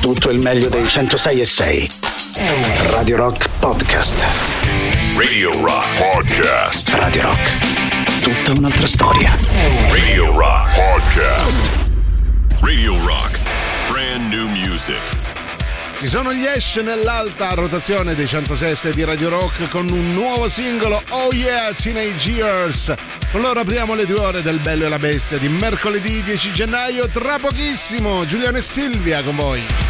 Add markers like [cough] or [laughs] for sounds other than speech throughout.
tutto il meglio dei 106 e 6. Radio Rock Podcast. Radio Rock Podcast. Radio Rock. Tutta un'altra storia. Radio Rock Podcast. Radio Rock. Brand new music. Ci sono gli Ash nell'alta rotazione dei 106 di Radio Rock con un nuovo singolo Oh Yeah Teenage Years. Con loro apriamo le due ore del Bello e la Bestia di mercoledì 10 gennaio. Tra pochissimo Giuliano e Silvia con voi.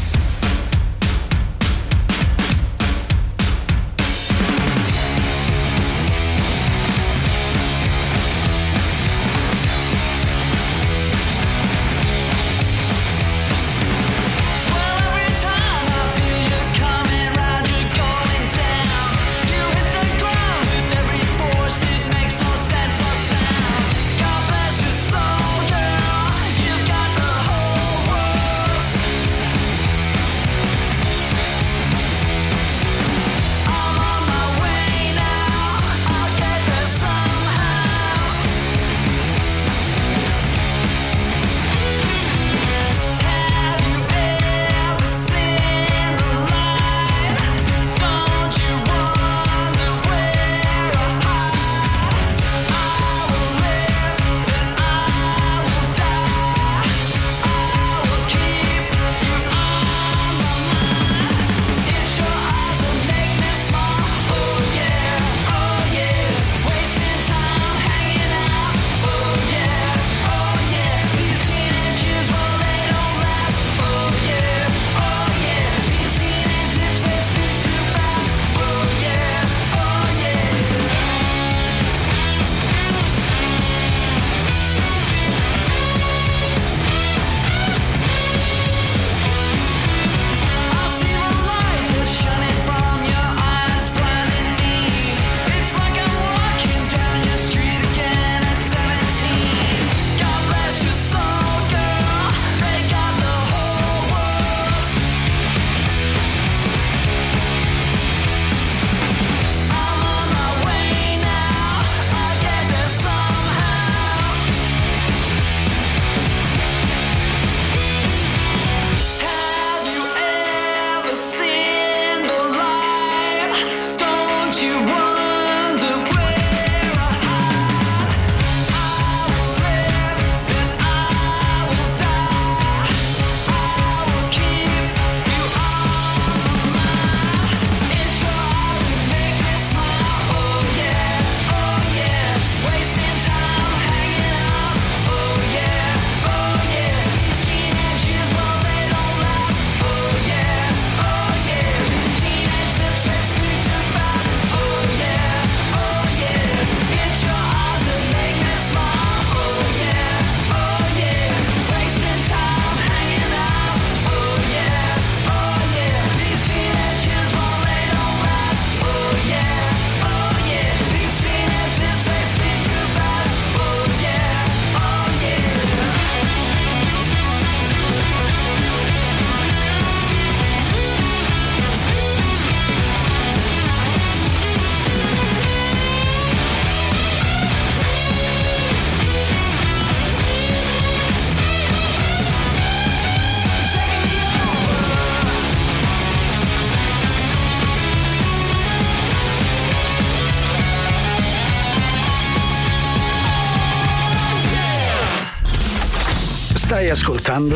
Ascoltando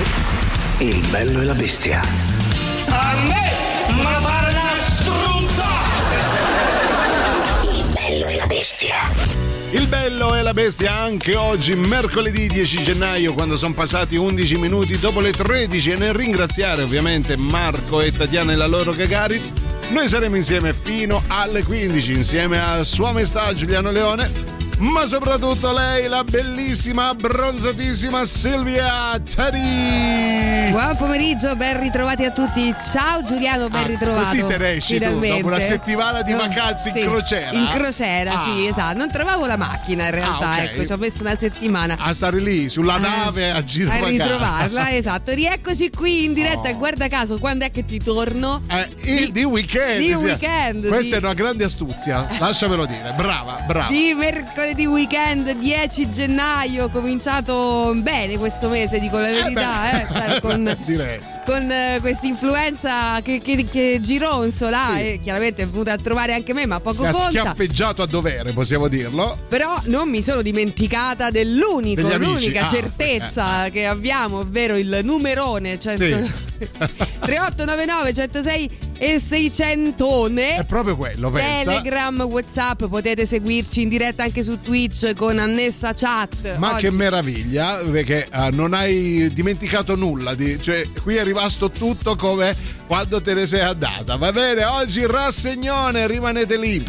Il bello e la bestia. A me, ma pare una struzza! Il bello e la bestia. Il bello e la bestia anche oggi, mercoledì 10 gennaio, quando sono passati 11 minuti dopo le 13 e nel ringraziare ovviamente Marco e Tatiana e la loro Gagarin, noi saremo insieme fino alle 15 insieme a Sua Maestà Giuliano Leone ma soprattutto lei, la bellissima, bronzatissima Silvia Teddy. Buon pomeriggio, ben ritrovati a tutti. Ciao Giuliano, ben Ah, ritrovato. così te esci tu, dopo una settimana di vacanze in Sì, crociera? In crociera, Ah. sì, esatto. Non trovavo la macchina in realtà, Ah, ok. ecco, ci ho messo una settimana. A stare lì sulla nave a giro a ritrovarla, esatto. Rieccoci qui in diretta e guarda caso, quando è che ti torno? Eh, il- di weekend. di sì. weekend, Questa sì. è una grande astuzia, lasciamelo dire. Brava, brava. Di mercoledì mercoledì weekend 10 gennaio, cominciato bene questo mese, dico la verità, eh, con, [laughs] con eh, questa influenza che, che, che gironzola sì. e chiaramente è venuta a trovare anche me, ma poco Mi conta. Ha schiaffeggiato a dovere, possiamo dirlo. Però non mi sono dimenticata dell'unico, l'unica ah, certezza eh, che abbiamo, ovvero il numerone 100... sì. 3899 106 [laughs] e 600 È proprio quello, pensa. Telegram, Whatsapp, potete seguirci in diretta anche su Twitch con annessa chat. Ma Oggi. che meraviglia, perché uh, non hai dimenticato nulla, di, cioè qui è rimasto tutto come quando te ne sei andata. Va bene, oggi rassegnone, rimanete lì.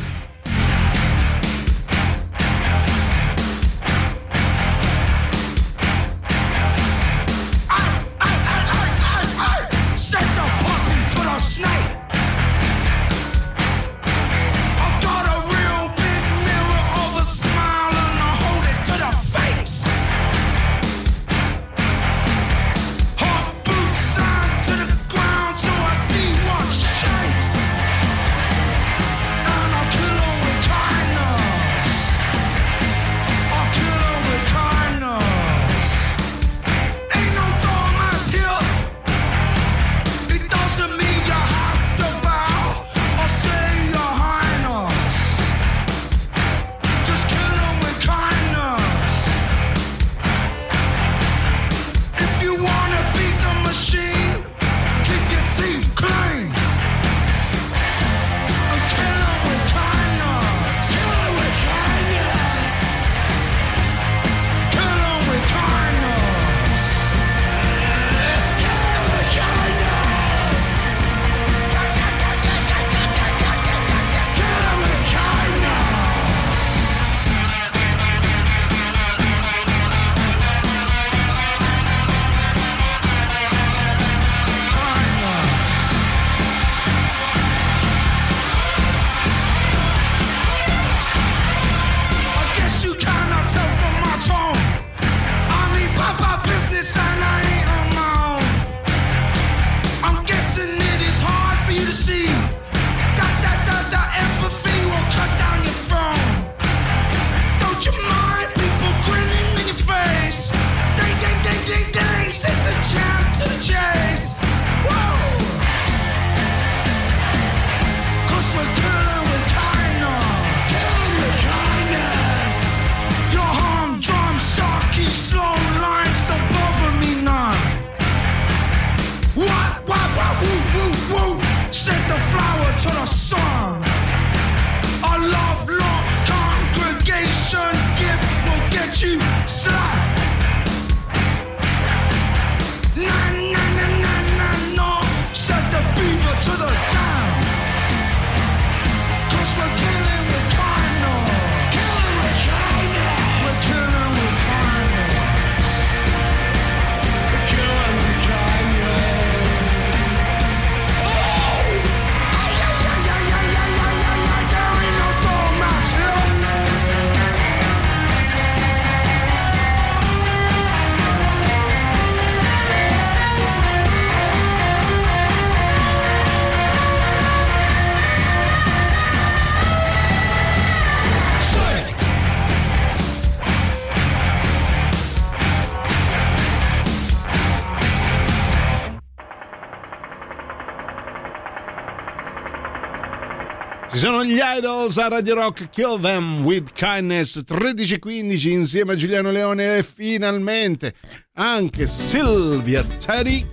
Idols a Radio Rock, Kill Them with Kindness 13.15 insieme a Giuliano Leone e finalmente anche Silvia Teddy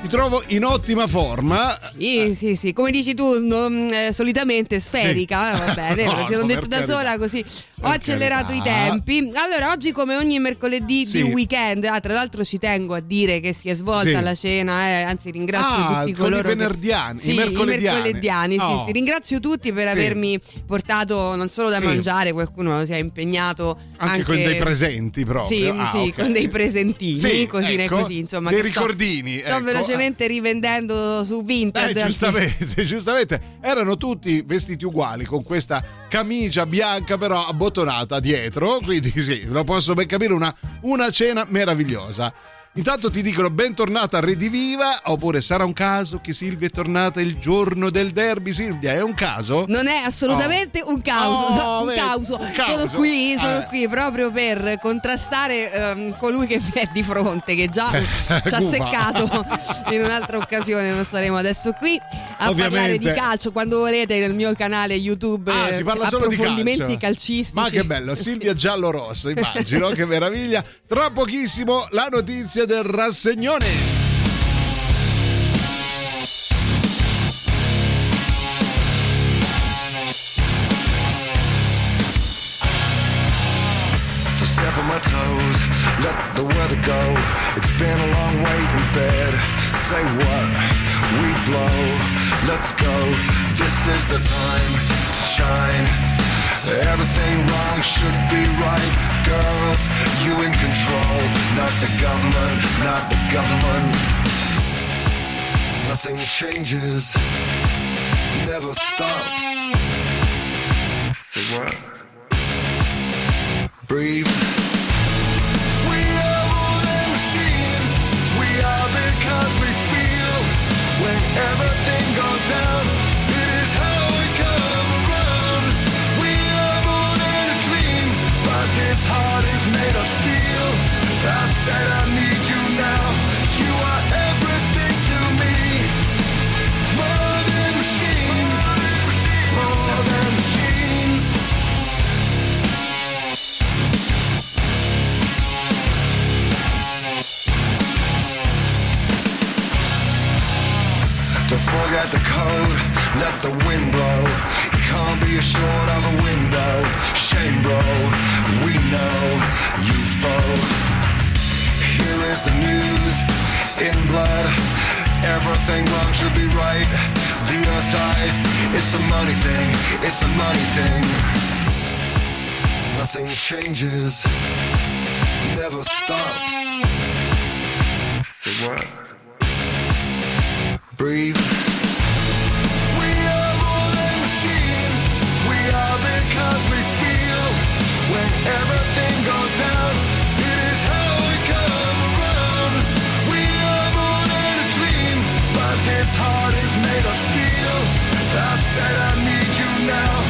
ti trovo in ottima forma. Sì, sì, sì. Come dici tu, non, eh, solitamente sferica, sì. va bene, [laughs] no, me lo detto da carità. sola così ho accelerato carità. i tempi. Allora, oggi come ogni mercoledì sì. di weekend, ah, tra l'altro ci tengo a dire che si è svolta sì. la cena, eh, anzi ringrazio ah, tutti coloro i venerdìani, che... i mercolediani. I mercolediani oh. sì, sì, ringrazio tutti per avermi portato non solo da mangiare, qualcuno si è impegnato anche, anche... con dei presenti proprio. Sì, ah, sì okay. con dei presentini, così ecco, così, insomma, dei ricordini. Sto, sto ecco. velocemente rivendendo su Vinted. Eh, giustamente, [laughs] giustamente. Erano tutti vestiti uguali con questa camicia bianca però abbottonata dietro, quindi sì, lo posso ben capire, una, una cena meravigliosa. Intanto ti dicono bentornata Rediviva oppure sarà un caso che Silvia è tornata il giorno del derby Silvia, è un caso? Non è assolutamente oh. un caso, oh, un, causo. un causo. Sono qui, sono eh. qui proprio per contrastare um, colui che mi è di fronte che già [laughs] ci ha seccato in un'altra occasione, non staremo adesso qui a Ovviamente. parlare di calcio quando volete nel mio canale YouTube ah, si parla solo approfondimenti di calcistici. Ma che bello, Silvia Giallo-Rosso, immagino, [laughs] che meraviglia. Tra pochissimo la notizia rassegnone. my toes, let the weather go. It's been a long wait in bed. Say what? We blow. Let's go. This is the time to shine. Everything wrong should be right girls, you in control. Not the government, not the government. Nothing changes, never stops. Say what? Breathe. Forget the code. Let the wind blow. You can't be assured of a window. Shame, bro. We know you foe here is the news in blood. Everything wrong should be right. The earth dies. It's a money thing. It's a money thing. Nothing changes. Never stops. Say what? Breathe. We are more machines. We are because we feel when everything of steel. I said I need you now.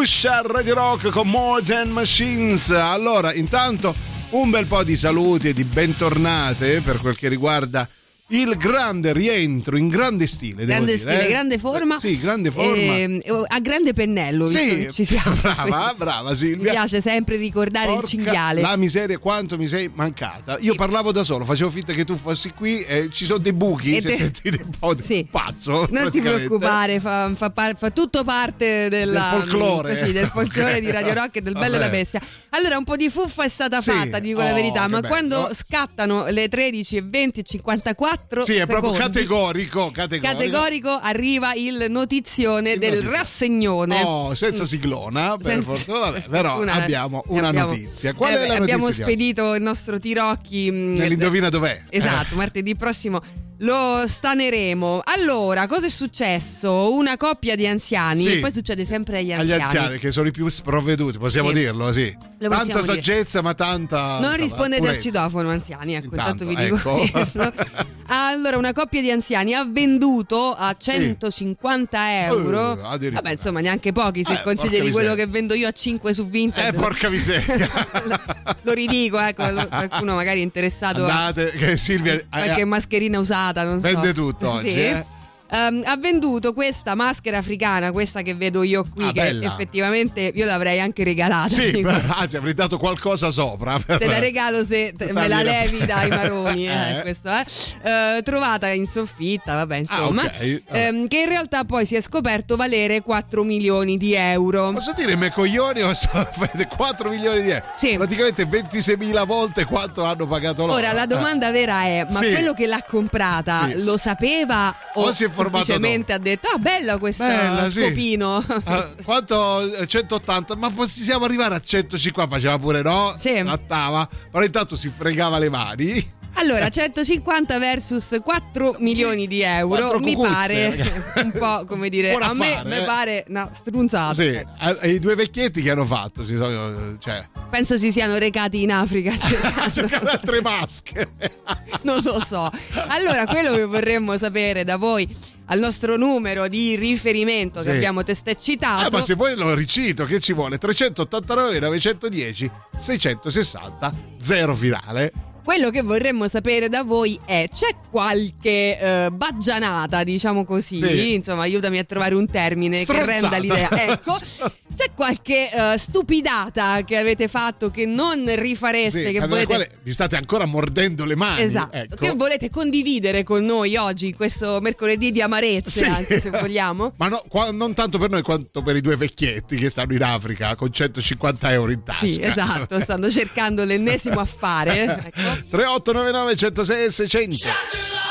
Johnny Bush a Radio Rock con More Than Machines. Allora, intanto un bel po' di saluti e di bentornate per quel che riguarda il grande rientro in grande stile. Grande dire, stile, eh? grande forma. Sì, grande forma. E, ehm, a grande pennello, sì, ci siamo. [laughs] Brava, brava Silvia. Mi piace sempre ricordare Porca il cinghiale. La miseria quanto mi sei mancata. Io parlavo da solo, facevo finta che tu fossi qui ci sono dei buchi, se te... sentite un po' sì. pazzo. Non ti preoccupare, fa, fa, fa, tutto parte della, del folklore. Così, del folklore di Radio [laughs] Rock e del Bello e la Bestia. Allora, un po' di fuffa è stata sì. fatta, dico oh, la verità, ma bello. quando scattano le 13 e 20 e 54 sì, è secondi, proprio categorico, categorico. Categorico arriva il notizione il del notizio. rassegnone. Oh, senza siglona, per senza... forza, vabbè, però [laughs] una, abbiamo una abbiamo, notizia. Qual eh, è la abbiamo notizia? spedito il nostro Tirocchi. Nell'indovina dov'è? Esatto, eh. martedì prossimo lo staneremo. Allora, cosa è successo? Una coppia di anziani, sì. poi succede sempre agli anziani. Agli anziani che sono i più sprovveduti, possiamo sì. dirlo, sì. Lo tanta saggezza, dire. ma tanta. Non rispondete al citofono, anziani, ecco, intanto, intanto vi dico ecco. [laughs] questo. Allora, una coppia di anziani ha venduto a 150 sì. euro. Uh, Vabbè, insomma, neanche pochi se eh, consideri quello che vendo io a 5 su Vinted. Eh, porca miseria. [laughs] lo ridico, ecco, qualcuno magari è interessato Andate, a che Silvia, qualche eh, mascherina usata, non vende so. tutto [laughs] oggi, sì. eh? Um, ha venduto questa maschera africana, questa che vedo io qui, ah, che bella. effettivamente io l'avrei anche regalata. Sì, anzi avrei dato qualcosa sopra. Te la regalo se te, me la levi dai maroni. [laughs] Eh, eh. Questo, eh. Uh, trovata in soffitta, vabbè, ah, insomma. Ah, okay. um, che in realtà poi si è scoperto valere 4 milioni di euro. Posso dire me coglioni o so, [laughs] 4 milioni di euro? Sì. Praticamente 26 mila volte quanto hanno pagato loro. Ora la domanda vera è: ma sì. quello che l'ha comprata sì. lo sapeva o, o si è semplicemente ha detto ah bella questo bella, scopino sì. uh, quanto 180 ma possiamo arrivare a 150 faceva pure no sì. trattava però intanto si fregava le mani allora, 150 versus 4 milioni di euro mi pare un po' come dire, Buona a me fare, mi eh. pare una strunzata. Sì, e i due vecchietti che hanno fatto, si sono, cioè... penso si siano recati in Africa [laughs] cercando, cercando altre maschere. [laughs] non lo so. Allora, quello che vorremmo sapere da voi al nostro numero di riferimento sì. che abbiamo testé citato. Ah, ma se vuoi lo ricito, che ci vuole? 389 910 660 0 finale. Quello che vorremmo sapere da voi è: c'è qualche uh, baggianata, diciamo così? Sì. Insomma, aiutami a trovare un termine Strozzata. che renda l'idea. [laughs] Ecco. C'è qualche uh, stupidata che avete fatto che non rifareste? Sì, che volete... vi state ancora mordendo le mani. Esatto. Ecco. Che volete condividere con noi oggi, questo mercoledì di amarezze, sì. anche se vogliamo. [laughs] Ma no, qua, non tanto per noi quanto per i due vecchietti che stanno in Africa con 150 euro in tasca. Sì, esatto. Stanno cercando l'ennesimo [laughs] affare. ecco. 3899 106 600.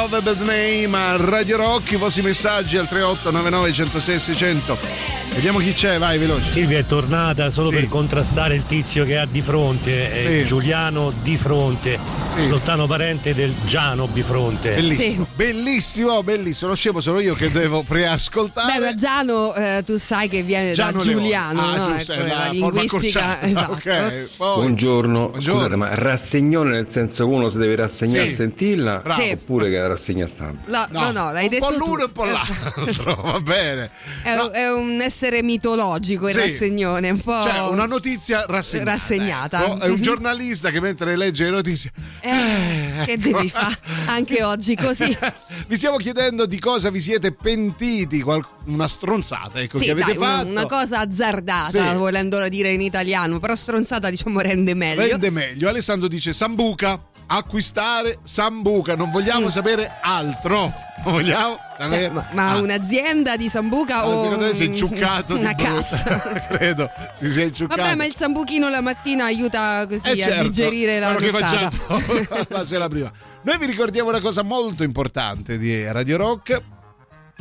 Love Bad Name a Radio Rock. I vostri messaggi al 3899 106 600. Vediamo chi c'è, vai veloce. Silvia è tornata solo sì. per contrastare il tizio che ha di fronte, sì. Giuliano di fronte, sì. lontano parente del Giano di fronte. Bellissimo, bellissimo, bellissimo. Lo scemo sono io che devo preascoltare. Beh, ma Giano eh, tu sai che viene Giano da Giuliano, ah, no? giusto, ecco, la, la linguistica. Esatto. Okay. Buongiorno. Buongiorno. Scusate, ma rassegnone nel senso che uno si deve rassegnare a sentirla oppure che la rassegna stampa? No, no, no, l'hai un detto po' l'uno e un po' [laughs] l'altro, va bene. È, no. è un essere essere mitologico il sì. rassegnone, un po'. Cioè, una notizia rassegnata. rassegnata. Ecco. È un giornalista che mentre legge le notizie. Eh, eh, che ecco. devi fare anche oggi così? [laughs] vi stiamo chiedendo di cosa vi siete pentiti, una stronzata, ecco, sì, che avete dai, fatto. Una, cosa azzardata, sì. volendola dire in italiano, però stronzata diciamo rende meglio. Rende meglio. Alessandro dice Sambuca acquistare Sambuca, non vogliamo mm. sapere altro. Vogliamo cioè, ma, ma ah. un'azienda di Sambuca o secondo me si è inciuccato [laughs] una cassa? [laughs] Credo si sia inciuccato. Vabbè, ma il sambuchino la mattina aiuta così eh a certo, digerire la nottata. [laughs] la sera prima. Noi vi ricordiamo una cosa molto importante di Radio Rock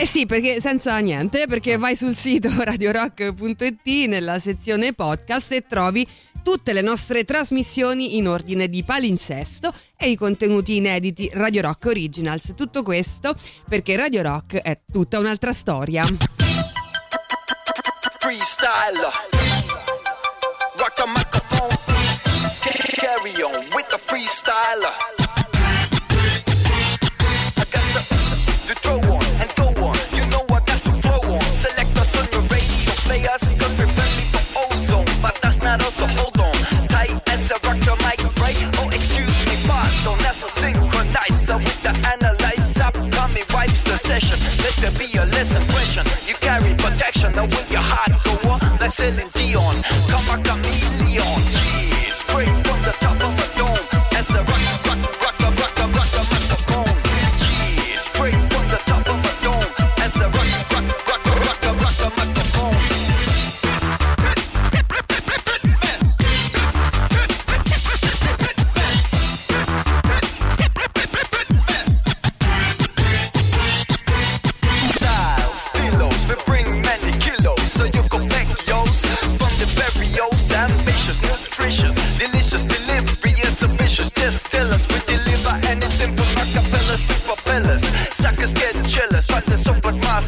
eh sì, perché senza niente, perché vai sul sito [laughs] radiorock.it nella sezione podcast e trovi tutte le nostre trasmissioni in ordine di palinsesto e i contenuti inediti Radio Rock Originals. Tutto questo perché Radio Rock è tutta un'altra storia. Freestyle. Rock the microphone. Carry on with the freestyle. at so hold on tight as I rock the mic, right? Oh, excuse me, pardon, as a synchronizer with the analyzer. Tommy wipes the session, let there be a lesson question. You carry protection, now will your heart go on like Celine Dion? Come on, come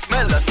anche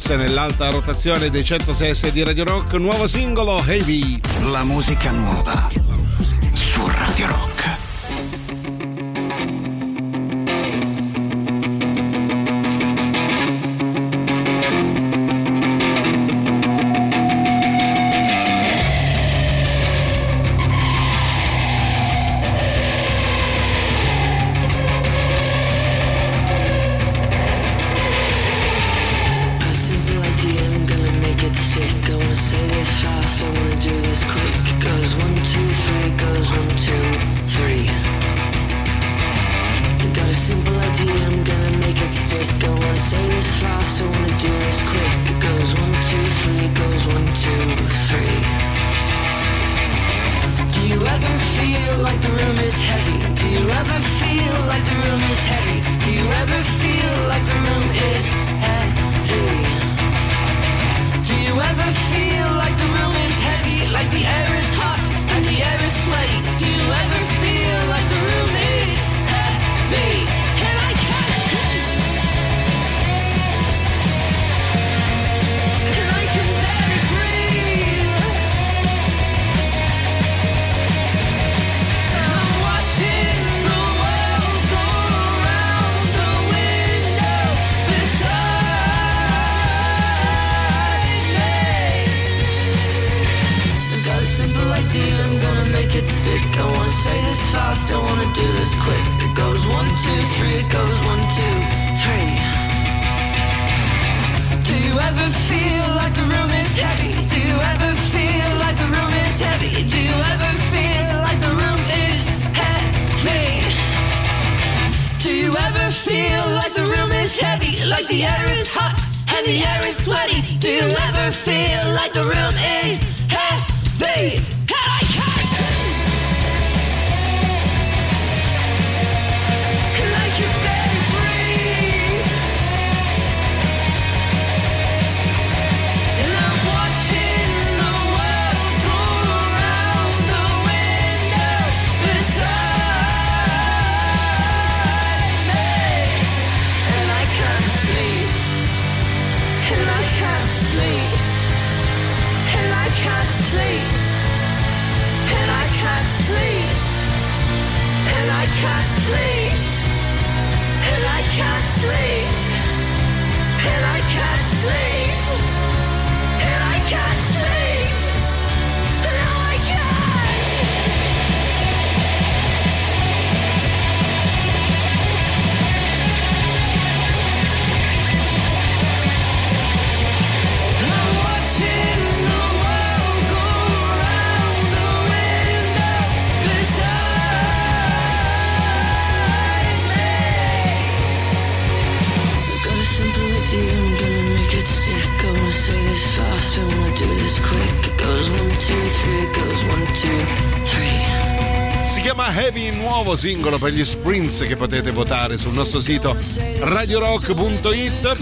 sprints nell'alta rotazione dei 106 di Radio Rock, nuovo singolo Heavy. La musica nuova this fast, I wanna do this quick. It goes one, two, three, it goes one, two, three. Do you ever feel like the room is heavy? Do you ever feel like the room is heavy? Do you ever feel like the room is heavy? Do you ever feel like the room is heavy? Like the air is hot and the air is sweaty? Do you ever feel like the room is heavy? Si chiama Heavy, nuovo singolo per gli sprints che potete votare sul nostro sito radiorock.it.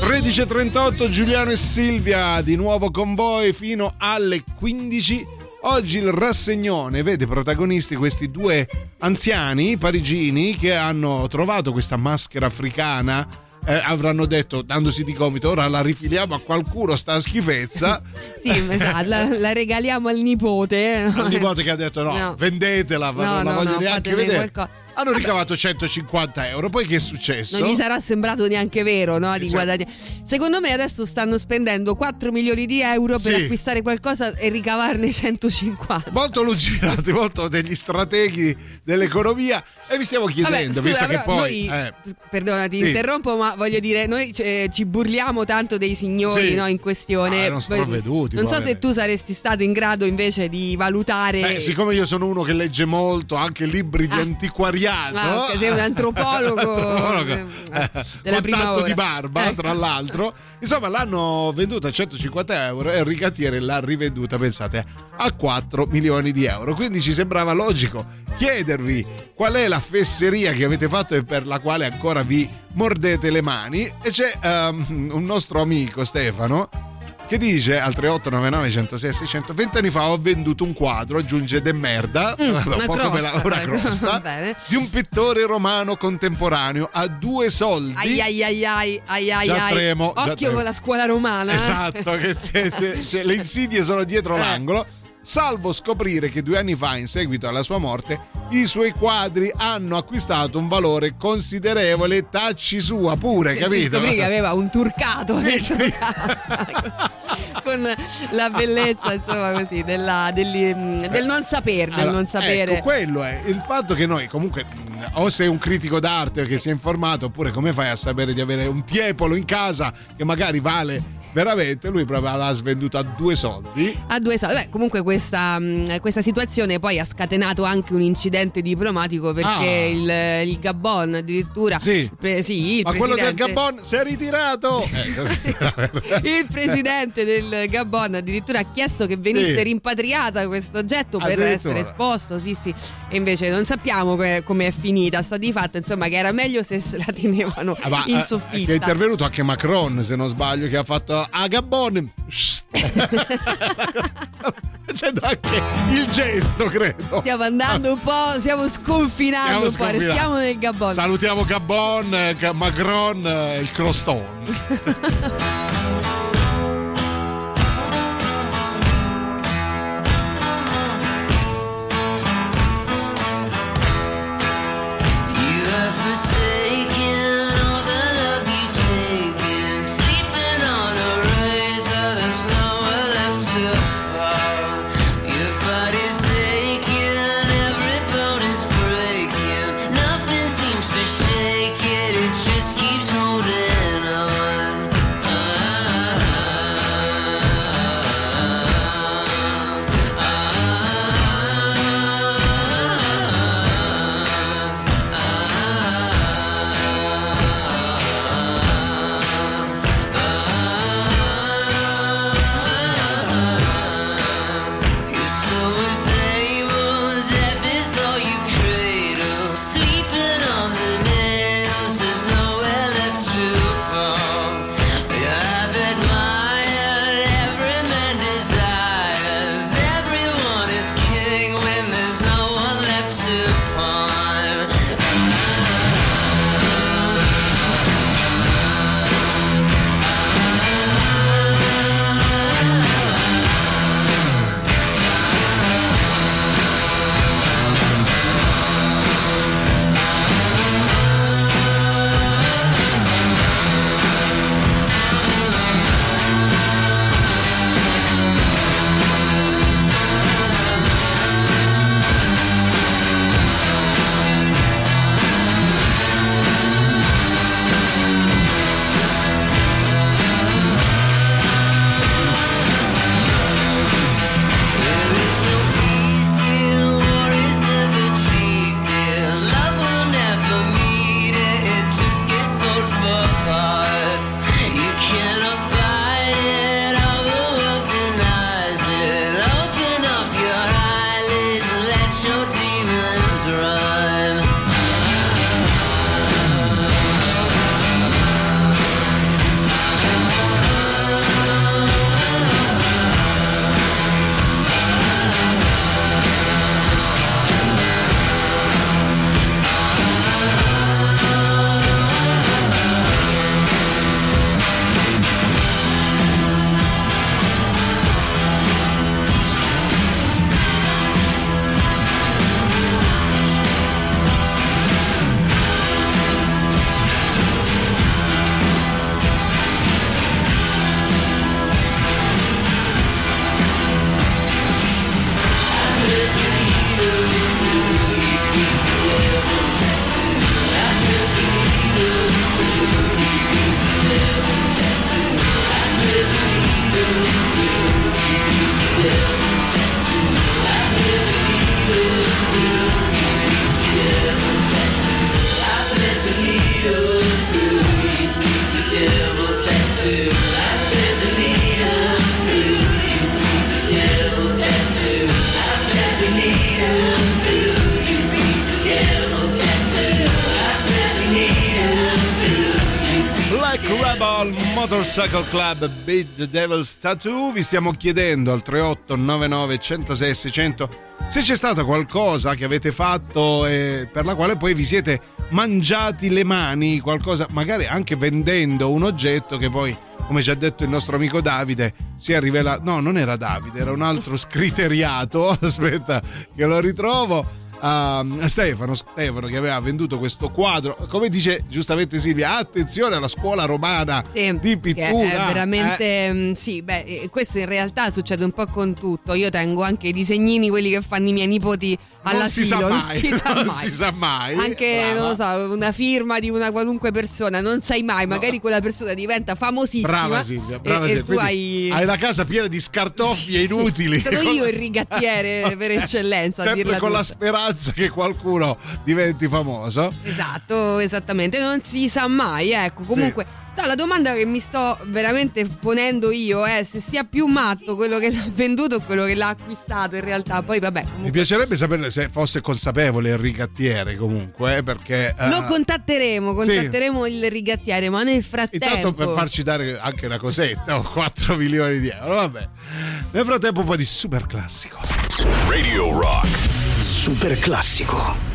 13.38 Giuliano e Silvia di nuovo con voi fino alle 15. Oggi il rassegnone vede protagonisti questi due anziani parigini che hanno trovato questa maschera africana eh, avranno detto dandosi di gomito ora la rifiliamo a qualcuno sta schifezza. [laughs] Sì esatto la, la, regaliamo al nipote al nipote che ha detto no, no. vendetela no, non la voglio no, neanche vedere. qualcosa hanno ricavato 150 euro. Poi che è successo? Non gli sarà sembrato neanche vero, no? Di cioè... Secondo me adesso stanno spendendo 4 milioni di euro per sì. acquistare qualcosa e ricavarne 150. Molto lungimirati, molto degli strateghi dell'economia. E vi stiamo chiedendo, Vabbè, scusa, visto che poi. Noi, eh, perdona, ti sì. interrompo, ma voglio dire, noi eh, ci burliamo tanto dei signori sì. no, in questione. Ah, non sprovveduti. Non so se tu saresti stato in grado invece di valutare. Beh, siccome io sono uno che legge molto anche libri di ah. Antiquariato ah, sei un antropologo, [laughs] antropologo eh, della prima ora. di barba, ecco. tra l'altro. Insomma, l'hanno venduta a 150 euro e il ricattiere l'ha rivenduta, pensate, a 4 milioni di euro. Quindi ci sembrava logico chiedervi qual è la fesseria che avete fatto e per la quale ancora vi mordete le mani. E c'è um, un nostro amico Stefano che dice al 3899 106 600 20 anni fa ho venduto un quadro aggiunge de merda mm, un po' crosta, come la, una crosta di un pittore romano contemporaneo a due soldi. Ai ai ai ai ai ai, ai. Tremo, occhio con la scuola romana. Esatto che se, se, se [laughs] le insidie sono dietro eh. l'angolo. Salvo scoprire che due anni fa, in seguito alla sua morte, i suoi quadri hanno acquistato un valore considerevole, tacci sua pure, capito? Si scoprì che aveva un turcato sì. dentro casa, con la bellezza, insomma, così, della, del, del non sapere, del allora, non sapere. Ecco, quello è il fatto che noi comunque o sei un critico d'arte che si è informato, oppure come fai a sapere di avere un tiepolo in casa che magari vale veramente lui proprio l'ha svenduto a due soldi. A due soldi. Beh, comunque questa, mm, questa, situazione poi ha scatenato anche un incidente diplomatico perché ah. il, il, Gabon addirittura... Sì, pre, sì il Ma quello del Gabon si è ritirato! [laughs] [laughs] il presidente del Gabon addirittura ha chiesto che venisse sì. rimpatriata questo oggetto per essere esposto, sì sì, e invece non sappiamo come è finita, sta di fatto insomma che era meglio se se la tenevano ah, in soffitta. È intervenuto anche Macron se non sbaglio che ha fatto a Gabon. [laughs] Facendo anche il gesto, credo. Stiamo andando un po', stiamo sconfinando un po', restiamo nel Gabon. Salutiamo Gabon, Macron, il crostone. [laughs] Motorcycle Club Beat the Devil's Tattoo. Vi stiamo chiedendo al 3899 106 600 se c'è stata qualcosa che avete fatto e per la quale poi vi siete mangiati le mani, qualcosa, magari anche vendendo un oggetto che poi, come ci ha detto il nostro amico Davide, si è rivelato. No, non era Davide, era un altro scriteriato. [laughs] Aspetta, che lo ritrovo a Stefano, Stefano che aveva venduto questo quadro, come dice giustamente Silvia, attenzione alla scuola romana sì, di pittura. È veramente, eh. Sì, beh, questo in realtà succede un po' con tutto. Io tengo anche i disegnini, quelli che fanno i miei nipoti all'asilo, non si sa mai. Non si sa [laughs] mai. non si sa mai. Anche, Brava. non so, una firma di una qualunque persona, non sai mai, magari no. quella persona diventa famosissima. Brava Silvia, brava e, Silvia. E tu hai... hai... la casa piena di scartoffie sì, inutili. Sono [laughs] io il rigattiere per eccellenza. Sempre con tutta. la speranza che qualcuno diventi famoso. Esatto, esattamente. Non si sa mai, ecco. Comunque. Sì la domanda che mi sto veramente ponendo io è se sia più matto quello che l'ha venduto o quello che l'ha acquistato in realtà. Poi vabbè. Comunque... Mi piacerebbe sapere se fosse consapevole il rigattiere comunque, eh, perché... Uh... Lo contatteremo, contatteremo sì. il rigattiere, ma nel frattempo... Intanto per farci dare anche una cosetta, [laughs] o 4 milioni di euro, vabbè. Nel frattempo un po' di super classico. Radio Rock. Super classico.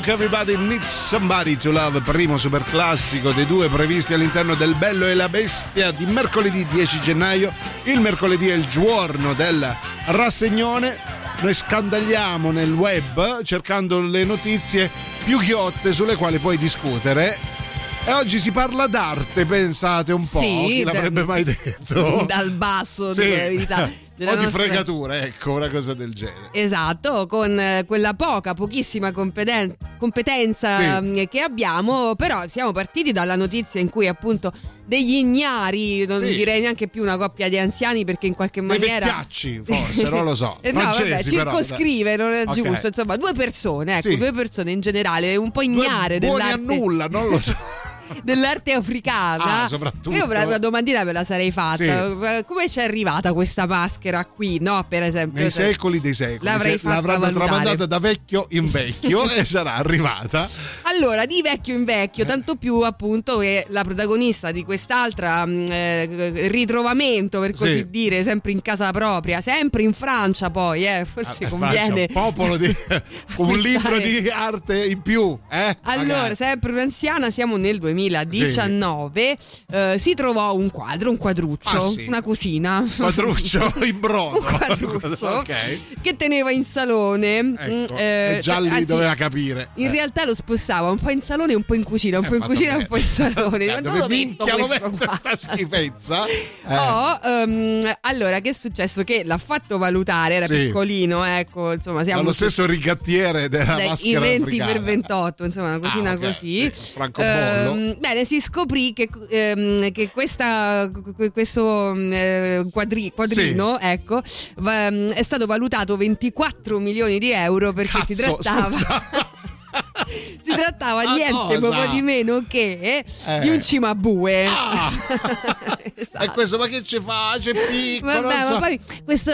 Rock Everybody Needs Somebody to Love, primo super classico dei due previsti all'interno del Bello e la Bestia di mercoledì 10 gennaio. Il mercoledì è il giorno del rassegnone. Noi scandagliamo nel web cercando le notizie più ghiotte sulle quali puoi discutere. E oggi si parla d'arte, pensate un po'. Sì, Chi l'avrebbe da, mai detto? [laughs] Dal basso, sì. di verità [laughs] o di nostra... fregatura, ecco, una cosa del genere. Esatto, con eh, quella poca, pochissima competen- competenza sì. Mm, che abbiamo, però siamo partiti dalla notizia in cui appunto degli ignari, non sì. direi neanche più una coppia di anziani perché in qualche maniera... Dei vecchiacci forse, non lo so. [laughs] no, vabbè, circoscrive, però, non è okay. giusto, insomma, due persone, ecco, sì. due persone in generale, un po' ignare due dell'arte. A nulla, non lo so. [laughs] dell'arte africana. Ah, soprattutto. Io una domandina ve la sarei fatta. Sì. Come ci è arrivata questa maschera qui? No, per esempio. Nei secoli dei secoli. L'avrei Se, l'avranno tramandata da vecchio in vecchio [laughs] e sarà arrivata. Allora, di vecchio in vecchio, tanto più appunto che la protagonista di quest'altra mm, eh, ritrovamento, per così sì. dire, sempre in casa propria, sempre in Francia poi, eh, forse ah, conviene. Francia, un popolo di [laughs] un libro di arte in più, eh? Allora, Magari. sempre un'anziana, siamo nel 2019, sì. eh, si trovò un quadro, un quadruccio, ah, sì. una cucina. Quadruccio [laughs] in brodo. un quadruccio [laughs] okay. che teneva in salone. Ecco, eh, già lì anzi, doveva capire. In eh. realtà lo spostava un po' in salone un po' in cucina, un po' in cucina e un po' in salone. Ma dove metto questo questa schifezza? [laughs] Eh. Oh, um, allora, che è successo? Che l'ha fatto valutare, era sì. piccolino, ecco, insomma, siamo... Ma lo stesso rigattiere della dai, maschera I 20 africana. per 28, insomma, una cosina ah, okay. così. Sì. Francobollo. Um, bene, si scoprì che, um, che questa, questo uh, quadri, quadrino, sì. ecco, va, um, è stato valutato 24 milioni di euro perché Cazzo, si trattava... [laughs] si trattava ah, niente proprio di meno che eh. di un cimabue. Ah. [laughs] esatto. E questo ma che ci fa? C'è piccolo. Vabbè, so. ma poi questo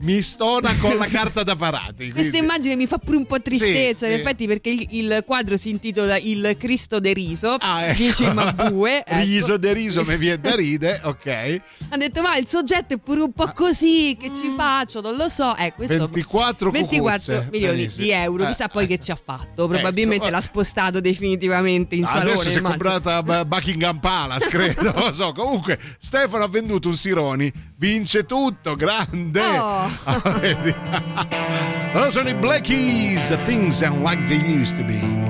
mi stona con la [laughs] carta da parati. Questa immagine mi fa pure un po' tristezza, sì, in sì. effetti, perché il, il, quadro si intitola Il Cristo deriso ah, ecco. di Cimabue. Ecco. Riso deriso mi viene da ride, ok. Ha detto, ma il soggetto è pure un po' così, che ci faccio? Non lo so. Ecco, 24, 24 milioni Benissimo. di euro, chissà eh, poi eh. che ci ha fatto. Probabilmente ecco. l'ha spostato definitivamente in Adesso salone. Adesso si è immagino. comprata Buckingham Palace, [laughs] credo. non so. Comunque, Stefano ha venduto un Sironi, vince tutto, grande. Oh. allora sono i Black Keys, Things Aren't Like They Used to Be.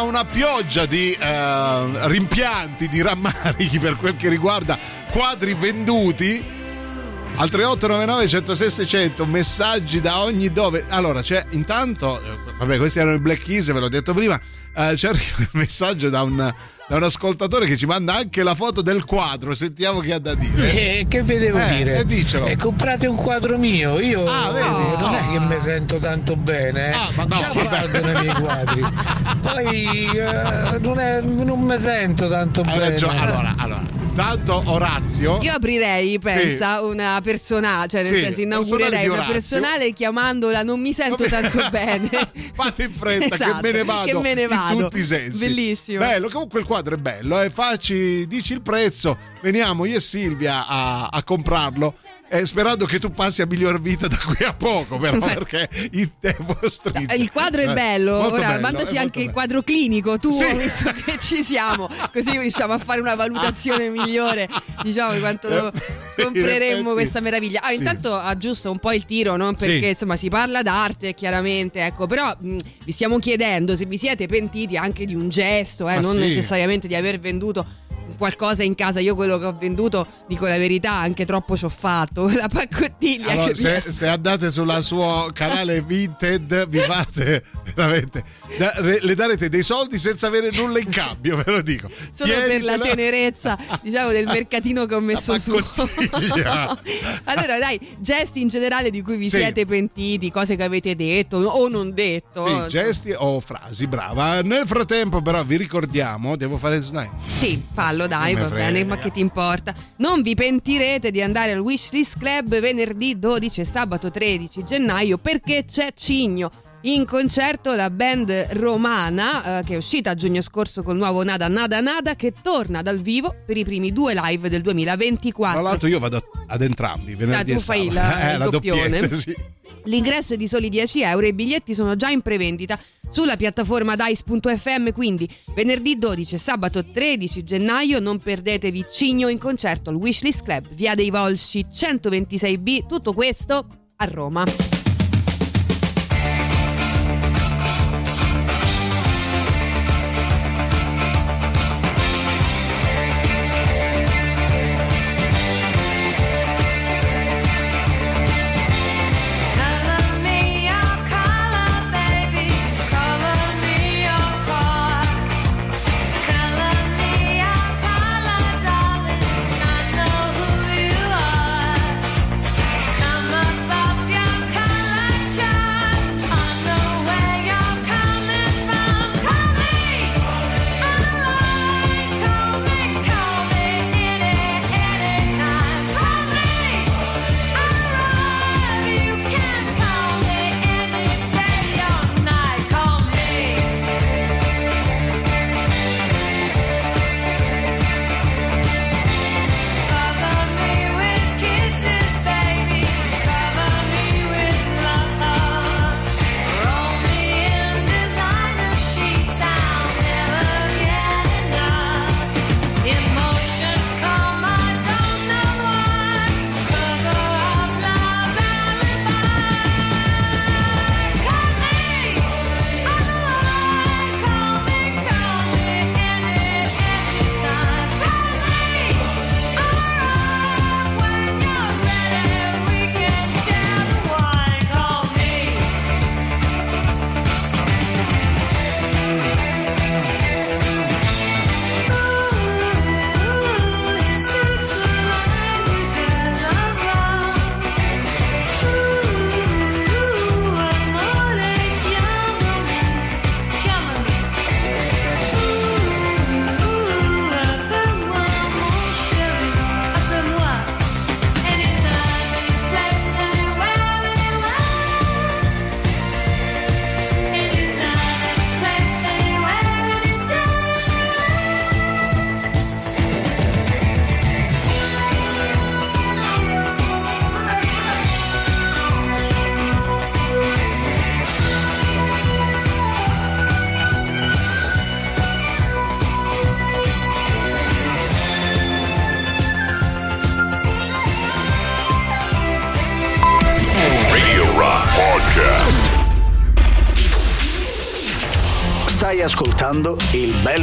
Arriva una pioggia di eh, rimpianti, di rammarichi per quel che riguarda quadri venduti. Al 3899 106 600 messaggi da ogni dove. Allora, c'è intanto, eh, vabbè, questi erano i Black Keys, ve l'ho detto prima. eh, ci arriva un messaggio da un, da un ascoltatore che ci manda anche la foto del quadro. Sentiamo che ha da dire. Eh, che vi devo Eh, dire? e dicelo. Eh, comprate un quadro mio, io Ah, vedi? non è No. che mi sento tanto bene, eh. Ah, ma no, Già vabbè. guardo nei miei quadri. [laughs] Poi eh, non, è- non mi sento tanto Hai bene. ragione. Allora, allora, intanto Orazio. Io aprirei, pensa, una personale, cioè nel Sì, senso inaugurerei una personale chiamandola non mi sento tanto [laughs] bene. Fate in fretta Esatto, che me ne vado che me ne vado. in tutti i sensi. Bellissimo. Bello, comunque il quadro è bello, eh. facci, dici il prezzo, veniamo io e Silvia a, a comprarlo. Eh, sperando che tu passi a miglior vita da qui a poco, però, [laughs] perché il tempo stringe. Il quadro è Eh, bello, molto ora bello, mandaci molto anche il bello. quadro clinico tu, Sì. visto che ci siamo, così riusciamo a fare una valutazione [laughs] migliore, diciamo, di quanto Eh, compreremmo questa meraviglia. Ah, sì. intanto aggiusto un po' il tiro, no? perché Sì. insomma si parla d'arte chiaramente, ecco, però mh, vi stiamo chiedendo se vi siete pentiti anche di un gesto, eh, non sì. necessariamente di aver venduto qualcosa in casa. Io quello che ho venduto, dico la verità, anche troppo ci ho fatto. [laughs] La paccottiglia Allora, se, ha- se andate sulla suo canale Vinted vi fate [laughs] veramente da- re- le darete dei soldi senza avere nulla in cambio ve lo dico [laughs] Solo per la Tienitela- tenerezza, diciamo, del mercatino che ho messo su. allora, dai, gesti in generale di cui vi Sì. siete pentiti, cose che avete detto o non detto. Sì, insomma. gesti o frasi, brava. Nel frattempo, però, vi ricordiamo, devo fare il snipe. Sì, fallo dai, me va frega. bene, ma che ti importa? Non vi pentirete di andare al Wishlist Club venerdì 12 e sabato 13 gennaio perché c'è Cigno. In concerto la band romana eh, che è uscita a giugno scorso col nuovo Nada Nada Nada che torna dal vivo per i primi due live del 2024. Tra l'altro, io vado ad entrambi, venerdì Ah, tu e fai sabato. la- Eh, il doppione. doppietta, sì. L'ingresso è di soli 10 euro e i biglietti sono già in prevendita sulla piattaforma dice.fm. Quindi venerdì 12 e sabato 13 gennaio non perdetevi Cigno in concerto al Wishlist Club, via dei Volsci 126B. Tutto questo a Roma.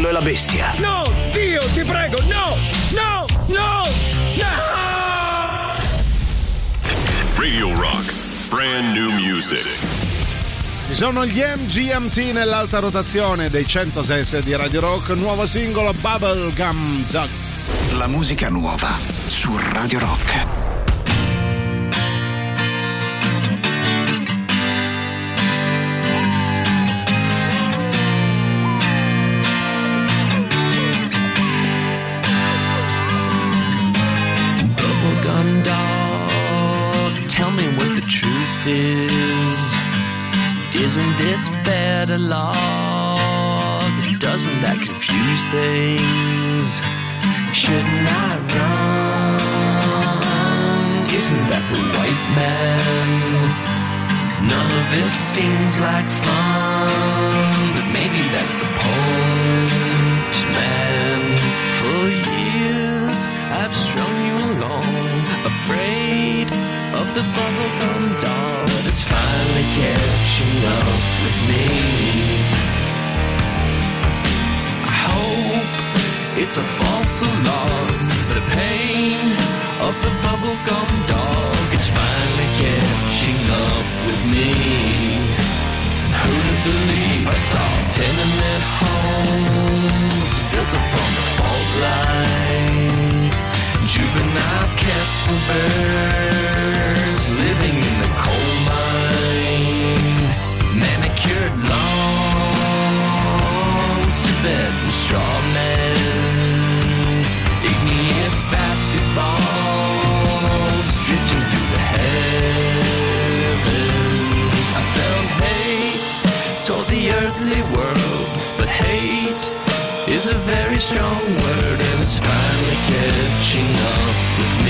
E la bestia. No, Dio, ti prego, no! No! No! No! Radio Rock. Brand new music. Ci sono gli MGMT nell'alta rotazione dei 106 di Radio Rock, nuovo singolo Bubblegum Dog. La musica nuova su Radio Rock. Strong word and it's finally catching up with me.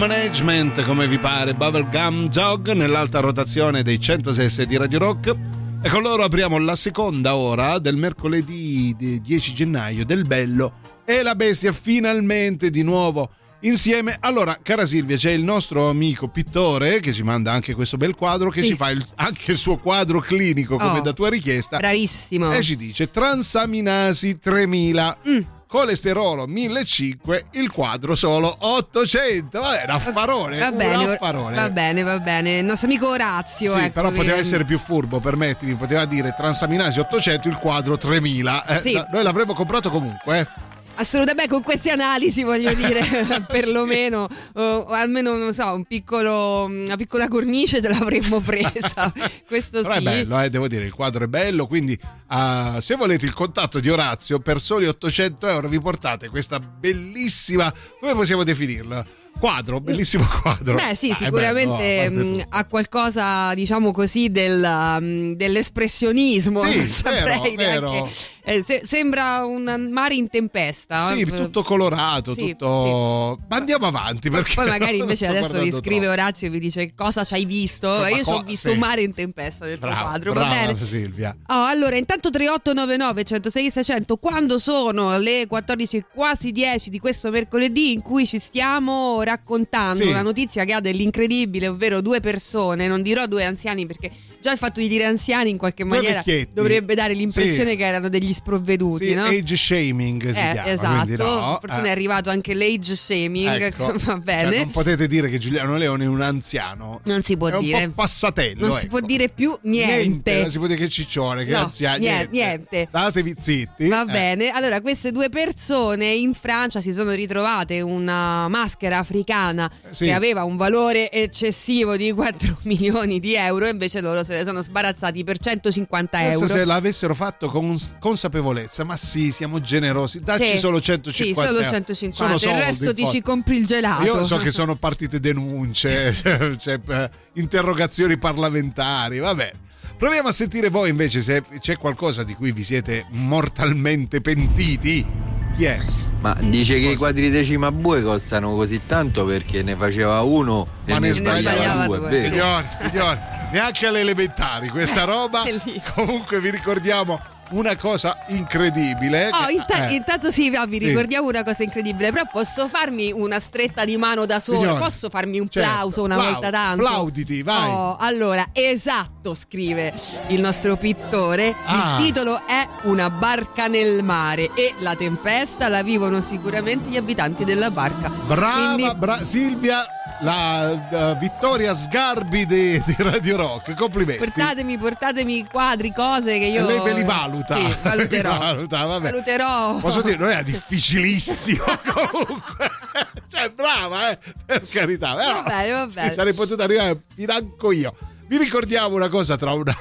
Management, come vi pare, Bubblegum Jog nell'alta rotazione dei 106 di Radio Rock. E con loro apriamo la seconda ora del mercoledì 10 gennaio del Bello e la Bestia finalmente di nuovo insieme. Allora, cara Silvia, c'è il nostro amico pittore che ci manda anche questo bel quadro, che Sì. ci fa il- anche il suo quadro clinico come Oh, da tua richiesta. Bravissimo. E ci dice transaminasi 3000. Colesterolo 1500, il quadro solo 800. Vabbè, un affarone. Va bene, affarone. va bene, va bene. Il nostro amico Orazio. Sì, ecco, però poteva che- essere più furbo, permettimi, poteva dire transaminasi 800, il quadro 3000. Eh, Sì. no, Noi l'avremmo comprato comunque. eh. Assolutamente, con queste analisi voglio dire, [laughs] perlomeno, o, almeno non so, un piccolo, una piccola cornice te l'avremmo presa. [laughs] Questo Però sì. è bello, eh, devo dire, il quadro è bello, quindi ah, se volete il contatto di Orazio per soli 800 euro vi portate questa bellissima, come possiamo definirla? Quadro, bellissimo quadro. Beh, sì, Ah, sicuramente bello, oh, tutto. ha qualcosa, diciamo così, del, um, dell'espressionismo. Sì, vero, vero. Eh, se- sembra un mare in tempesta. Sì, tutto colorato, Sì, tutto... Ma andiamo avanti perché... Poi magari [laughs] invece adesso vi scrive troppo. Orazio e vi dice cosa ci hai visto. Ma Io ci ho co- visto sì. un mare in tempesta del tuo Brava, quadro, va brava, bene? Silvia. Oh, allora, intanto 3899 106 600, quando sono le 14 e quasi 10 di questo mercoledì in cui ci stiamo raccontando Sì. una notizia che ha dell'incredibile, ovvero due persone, non dirò due anziani perché già il fatto di dire anziani in qualche maniera dovrebbe dare l'impressione Sì. che erano degli sprovveduti, Sì, no? age shaming si Eh, chiama, esatto, no, per fortuna eh. è arrivato anche l'age shaming, Ecco. [laughs] va Cioè, bene. non potete dire che Giuliano Leone è un anziano. Non si può è dire. un po' passatello. non si ecco. può dire più niente. non si può dire che ciccione, che No, anziano. nie- niente. Datevi zitti. Va Eh. bene, allora queste due persone in Francia si sono ritrovate una maschera africana sì. che aveva un valore eccessivo di 4 [laughs] milioni di euro e invece loro se ne sono sbarazzati per 150 Adesso euro. se l'avessero fatto con consapevolezza, ma sì, siamo generosi, dacci Sì. solo 150 Sì, solo euro. 150, Sono il soldi, resto ti ci compri il gelato. Io so che sono partite denunce, [laughs] [laughs] eh, interrogazioni parlamentari, vabbè. Proviamo a sentire voi invece se c'è qualcosa di cui vi siete mortalmente pentiti. Chi è? Ma dice che i quadri decima bue costano così tanto perché ne faceva uno e ne ne sbagliava sbagliava due, due? Signori, signori, neanche alle elementari questa [laughs] roba. Comunque vi ricordiamo una cosa incredibile. Oh, inta- eh, intanto sì, va, vi Sì. ricordiamo una cosa incredibile, però posso farmi una stretta di mano da sola, Signora, posso farmi un certo, plauso una plau- volta tanto? plauditi, vai. Oh, allora, esatto, scrive il nostro pittore, Ah. il titolo è Una barca nel mare e la tempesta la vivono sicuramente gli abitanti della barca. Brava, Quindi- bra- Silvia, la, la Vittoria Sgarbi di, di Radio Rock. Complimenti. Portatemi, portatemi quadri, cose che io... Lei ve li valuta. Sì, [laughs] valuterò. Valuta, vabbè. Valuterò. Posso dire, non era difficilissimo [laughs] comunque. cioè, brava, eh, per carità. Però Va bene, va bene. ci sarei potuto arrivare financo io. Vi ricordiamo una cosa tra una,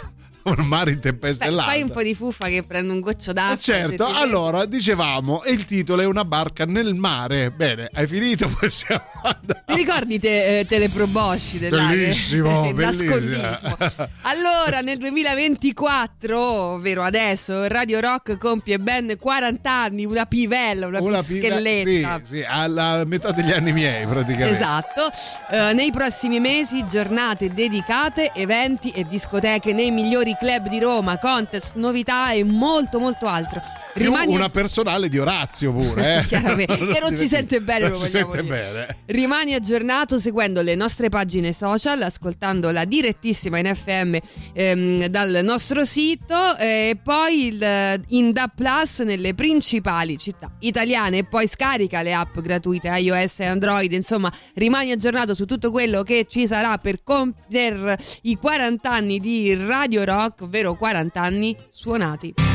[laughs] un mare in tempesta e l'altra. fai un po' di fuffa che prendo un goccio d'acqua. Eh, certo, allora dicevamo, e il titolo è Una barca nel mare. Bene, hai finito? [laughs] Possiamo andare. Ti ricordi te, eh, Teleprobosci? Bellissimo, [laughs] bellissimo. Allora, nel 2024, ovvero adesso, Radio Rock compie ben 40 anni, una pivella, una, Una pischelletta. piva- Sì, sì, alla metà degli anni miei praticamente. Esatto, Eh, nei prossimi mesi giornate dedicate, eventi e discoteche nei migliori club di Roma, contest, novità e molto molto altro. Rimani una personale di Orazio pure, eh. [laughs] Chiaramente, che non si sente bene, si sente bene. Rimani aggiornato seguendo le nostre pagine social, ascoltando la direttissima in FM ehm, dal nostro sito e poi il, in DAP Plus nelle principali città italiane e poi scarica le app gratuite iOS e Android, insomma rimani aggiornato su tutto quello che ci sarà per compiere i 40 anni di Radio Rock, ovvero 40 anni suonati.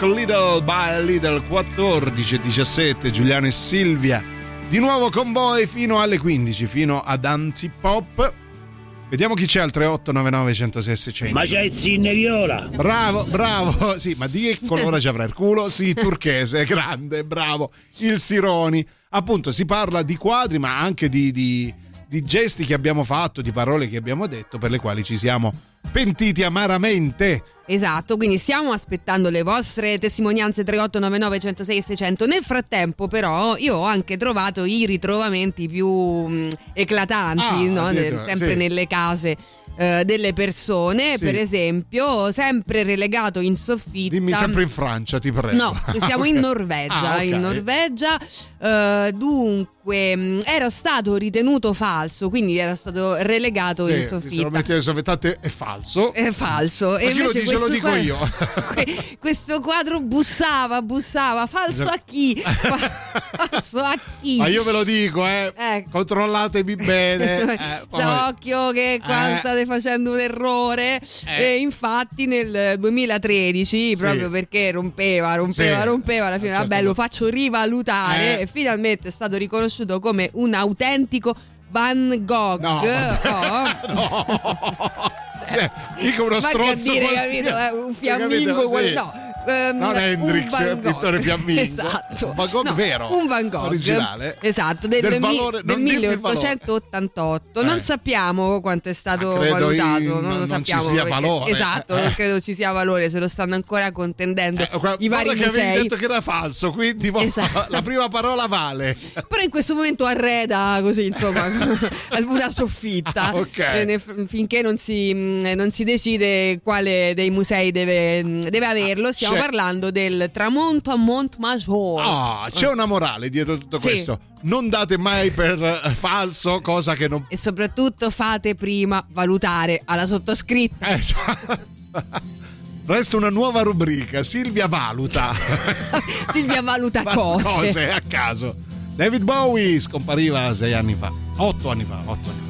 Rock Little by Little 14 e 17 Giuliano e Silvia di nuovo con voi fino alle 15 fino ad Antipop Vediamo chi c'è al 3899 106 600. Ma c'è il zinne viola. Bravo, bravo. [laughs] Sì, ma di che colore ci avrà il culo? Sì, [laughs] turchese, grande, bravo. Il Sironi. Appunto, si parla di quadri, ma anche di, di, di gesti che abbiamo fatto, di parole che abbiamo detto, per le quali ci siamo pentiti amaramente. Esatto, quindi stiamo aspettando le vostre testimonianze 3899 106 600. Nel frattempo, però, io ho anche trovato i ritrovamenti più mh, eclatanti, Ah, no? addirittura, sempre sì. nelle case eh, delle persone. Sì. Per esempio, sempre relegato in soffitta. Dimmi sempre in Francia, ti prego. No, siamo in [laughs] Ok. Norvegia. Ah, ok. In Norvegia, eh, dunque, mh, era stato ritenuto falso, quindi era stato relegato Sì, in se lo soffitta. metti nelle soffittate è falso. È falso. Ma e chi lo invece dice? Lo dico qua- io. [laughs] que- questo quadro bussava, bussava. Falso a chi? Fa- falso a chi? Ma io ve lo dico, eh. Ecco. Controllatemi bene. [laughs] Eh, occhio che qua Eh. state facendo un errore. E infatti nel 2013, proprio perché rompeva, rompeva, Sì. rompeva, alla fine, certo vabbè, lo faccio rivalutare. Finalmente è stato riconosciuto come un autentico Van Gogh. No, Oh. [laughs] Eh, dico uno stronzo dire, capito? eh, un fiammingo, Sì. no. ehm, Non un Hendrix, Van Gogh. pittore fiammingo. Esatto. Van Gogh No, vero. Un Van Gogh. Originale. Esatto, del, Del valore- del non dirmi il valore. 1888. Eh. Non sappiamo quanto è stato credo valutato, in- non non lo ci sappiamo. sia perché- valore. Esatto, Eh. non credo ci sia valore, se lo stanno ancora contendendo Eh, i vari che avevi musei. detto che era falso, quindi Esatto. [laughs] la prima parola vale. Però in questo momento arreda così, insomma, [laughs] una soffitta. [laughs] Ah, ok. Ne- finché non si, mh, non si decide quale dei musei deve, mh, deve averlo. Stiamo c'è- parlando del tramonto a Montmajor. Ah, c'è una morale dietro tutto Sì. questo. Non date mai per eh, falso cosa che non E soprattutto fate prima valutare alla sottoscritta. Eh, Resta una nuova rubrica, Silvia valuta. [laughs] Silvia [laughs] valuta cose. cose a caso. David Bowie scompariva sei anni fa, otto anni fa, otto anni fa.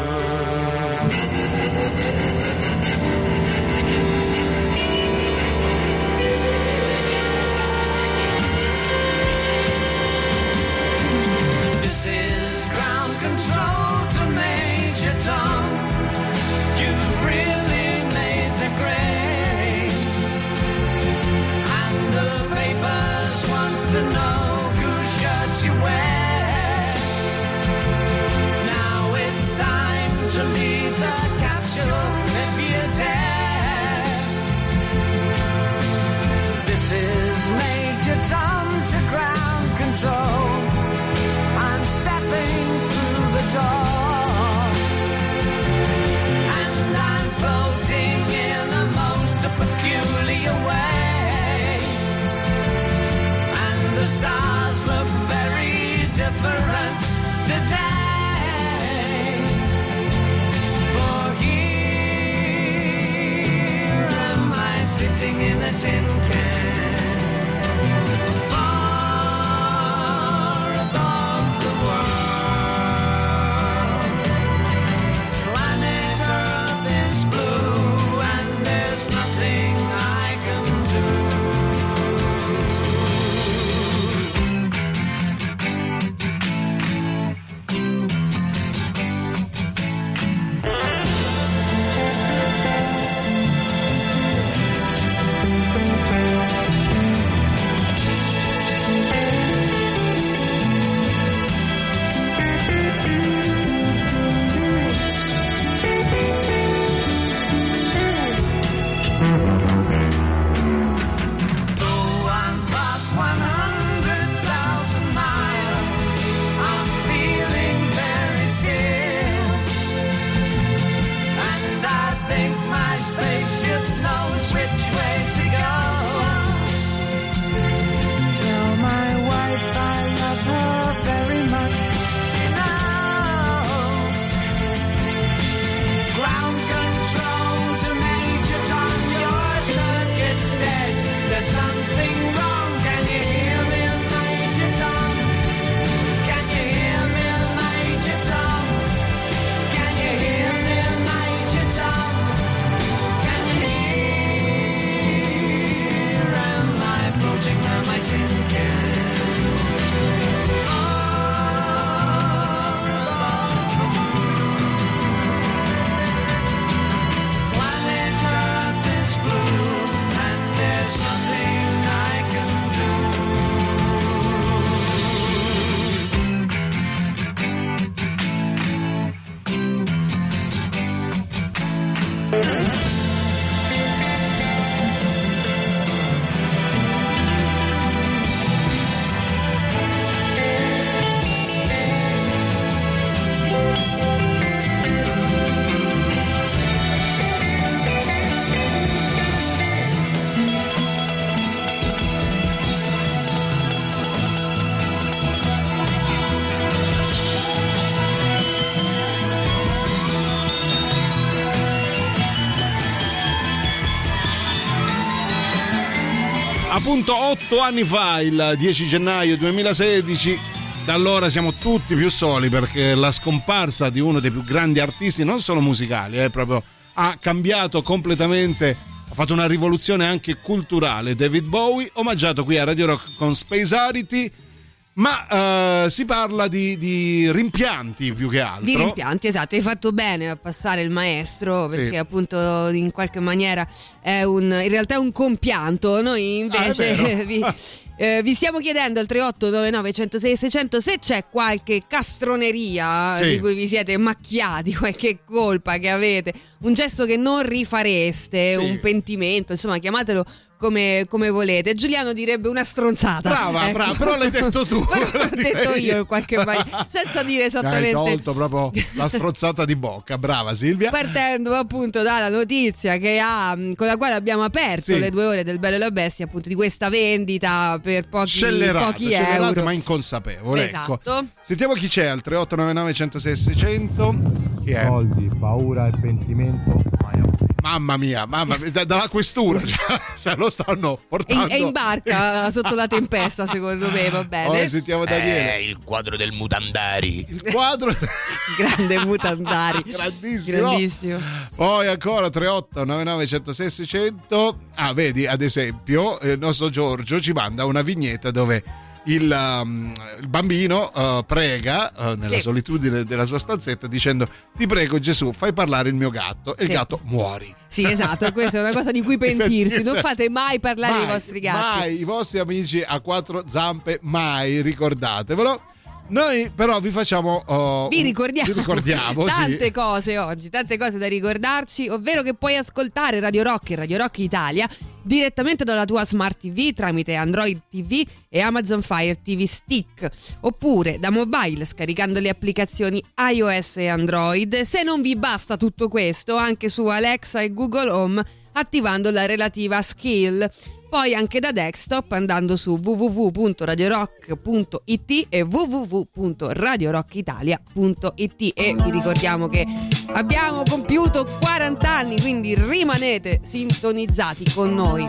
Major Tom to ground control. I'm stepping through the door. And I'm floating in a most peculiar way. And the stars look very different today. Sitting in a tin can. Appunto otto anni fa, il 10 gennaio 2016, da allora siamo tutti più soli perché la scomparsa di uno dei più grandi artisti, non solo musicali, eh, proprio, ha cambiato completamente, ha fatto una rivoluzione anche culturale. David Bowie, omaggiato qui a Radio Rock con Space Arity. Ma eh, si parla di, di rimpianti più che altro. Di rimpianti, esatto, hai fatto bene a passare il maestro perché Sì. appunto in qualche maniera è un, in realtà è un compianto, noi invece Ah, [laughs] vi, eh, vi stiamo chiedendo al 3899 106 600 se c'è qualche castroneria Sì. di cui vi siete macchiati, qualche colpa che avete, un gesto che non rifareste, Sì. un pentimento, insomma chiamatelo come, come volete. Giuliano direbbe una stronzata. Brava, Ecco. brava, però l'hai detto tu. [laughs] Però l'ho detto io in qualche [laughs] maniera, senza dire Hai esattamente tolto proprio la strozzata di bocca. Brava Silvia. Partendo appunto dalla notizia che ha, con la quale abbiamo aperto Sì. le due ore del Bello e la Bestia, appunto di questa vendita per pochi, Scellerata, pochi scellerata euro. ma inconsapevole. Ecco. Esatto. Sentiamo chi c'è al 3899 106 600. Chi è? Soldi, paura e pentimento. Mamma mia, mamma mia, da- dalla questura, [laughs] cioè, se lo stanno È in, portando. è in barca [laughs] sotto la tempesta, secondo me, va bene. Oh, sentiamo Daniele. Eh, il quadro del Mutandari. Il quadro [laughs] Grande mutandari. grandissimo. Grandissimo. Poi ancora 38 99 106 600. Ah, vedi, ad esempio, eh, il nostro Giorgio ci manda una vignetta dove il, um, il bambino uh, prega uh, nella Sì. solitudine della sua stanzetta dicendo ti prego Gesù fai parlare il mio gatto e il Sì. gatto muori. Sì, esatto, questa è una cosa di cui [laughs] pentirsi. Non fate mai parlare Mai, i vostri gatti. Mai, i vostri amici a quattro zampe, mai, ricordatevelo. Noi però vi facciamo... oh, Vi ricordiamo, vi ricordiamo, [laughs] sì. tante cose oggi, tante cose da ricordarci, ovvero che puoi ascoltare Radio Rock e Radio Rock Italia direttamente dalla tua Smart TV tramite Android TV e Amazon Fire TV Stick, oppure da mobile scaricando le applicazioni iOS e Android. Se non vi basta tutto questo, anche su Alexa e Google Home attivando la relativa skill. Poi anche da desktop andando su www.radiorock.it e www.radiorockitalia.it e vi ricordiamo che abbiamo compiuto 40 anni, quindi rimanete sintonizzati con noi.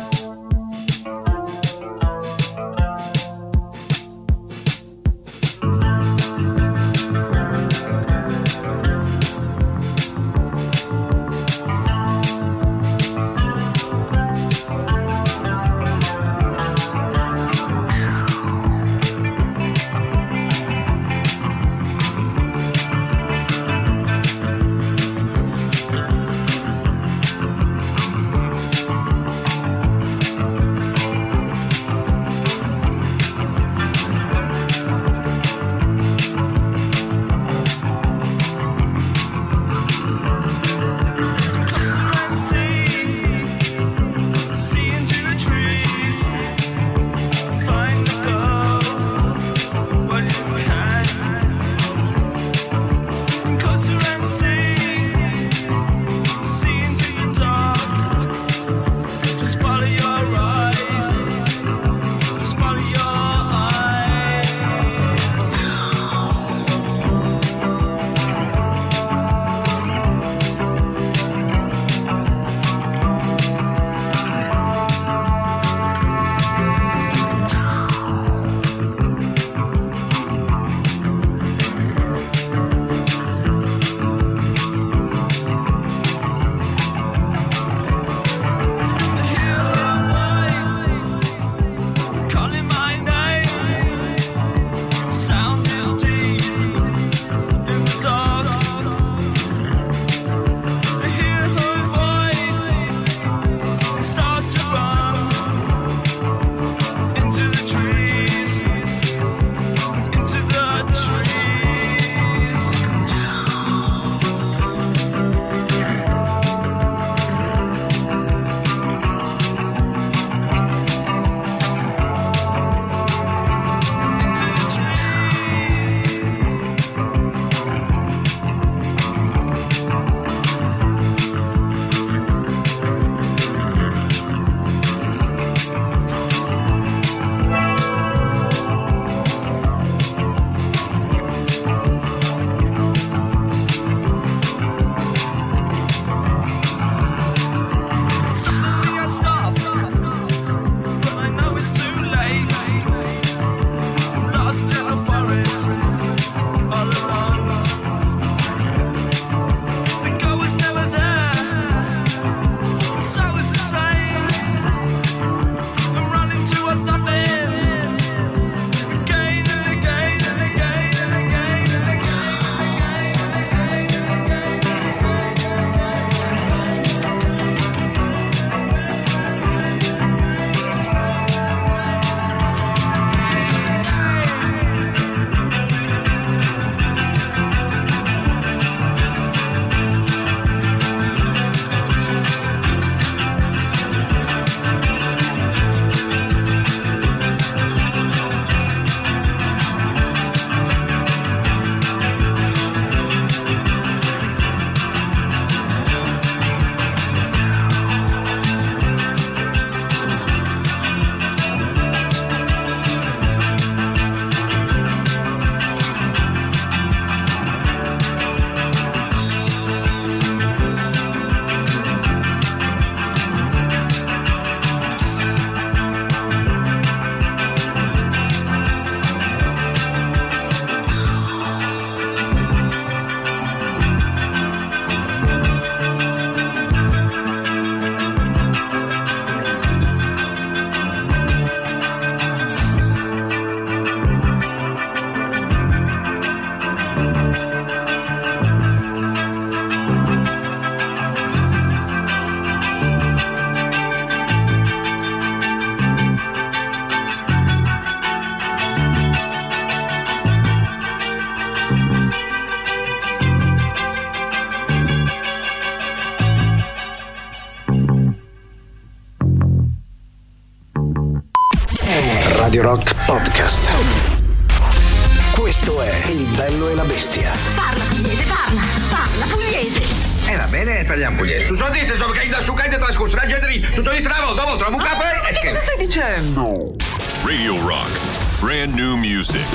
Dicendo? Radio Rock. Brand new music.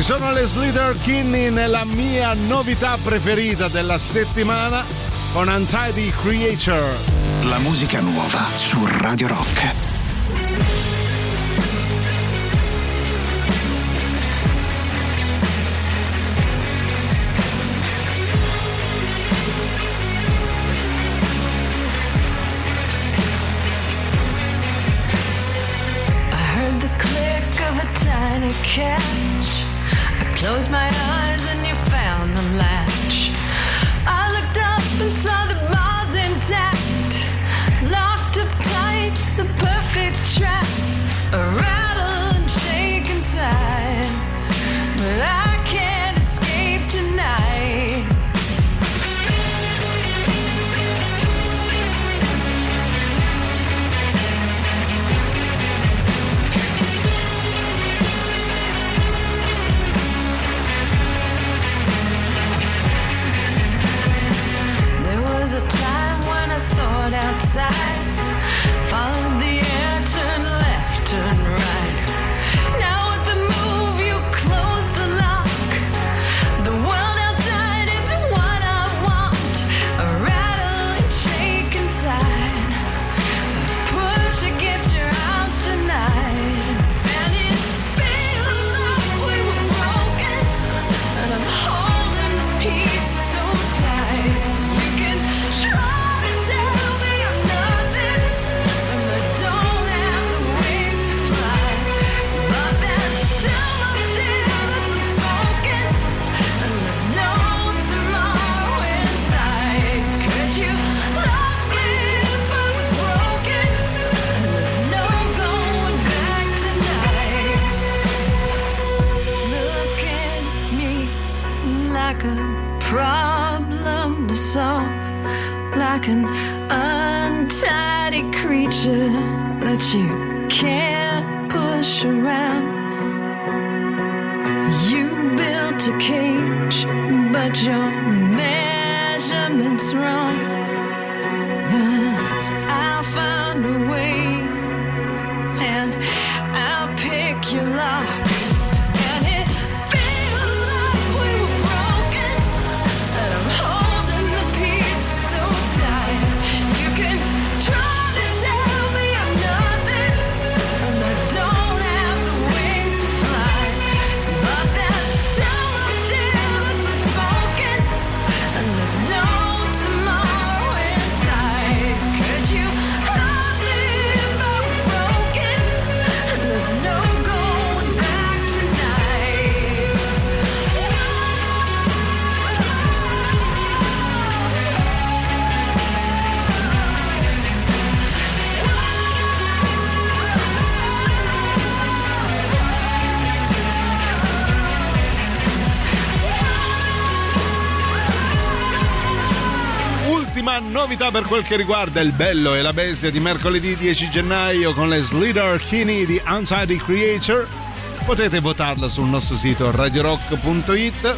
Sono le Slither Kinney nella mia novità preferita della settimana con Untidy Creature. La musica nuova su Radio Rock. Tiny catch. I closed my eyes and you found the latch. Outside. Novità per quel che riguarda il bello e la bestia di mercoledì 10 gennaio con le Slither Kinney di Untidy Creature. Potete votarla sul nostro sito radiorock.it.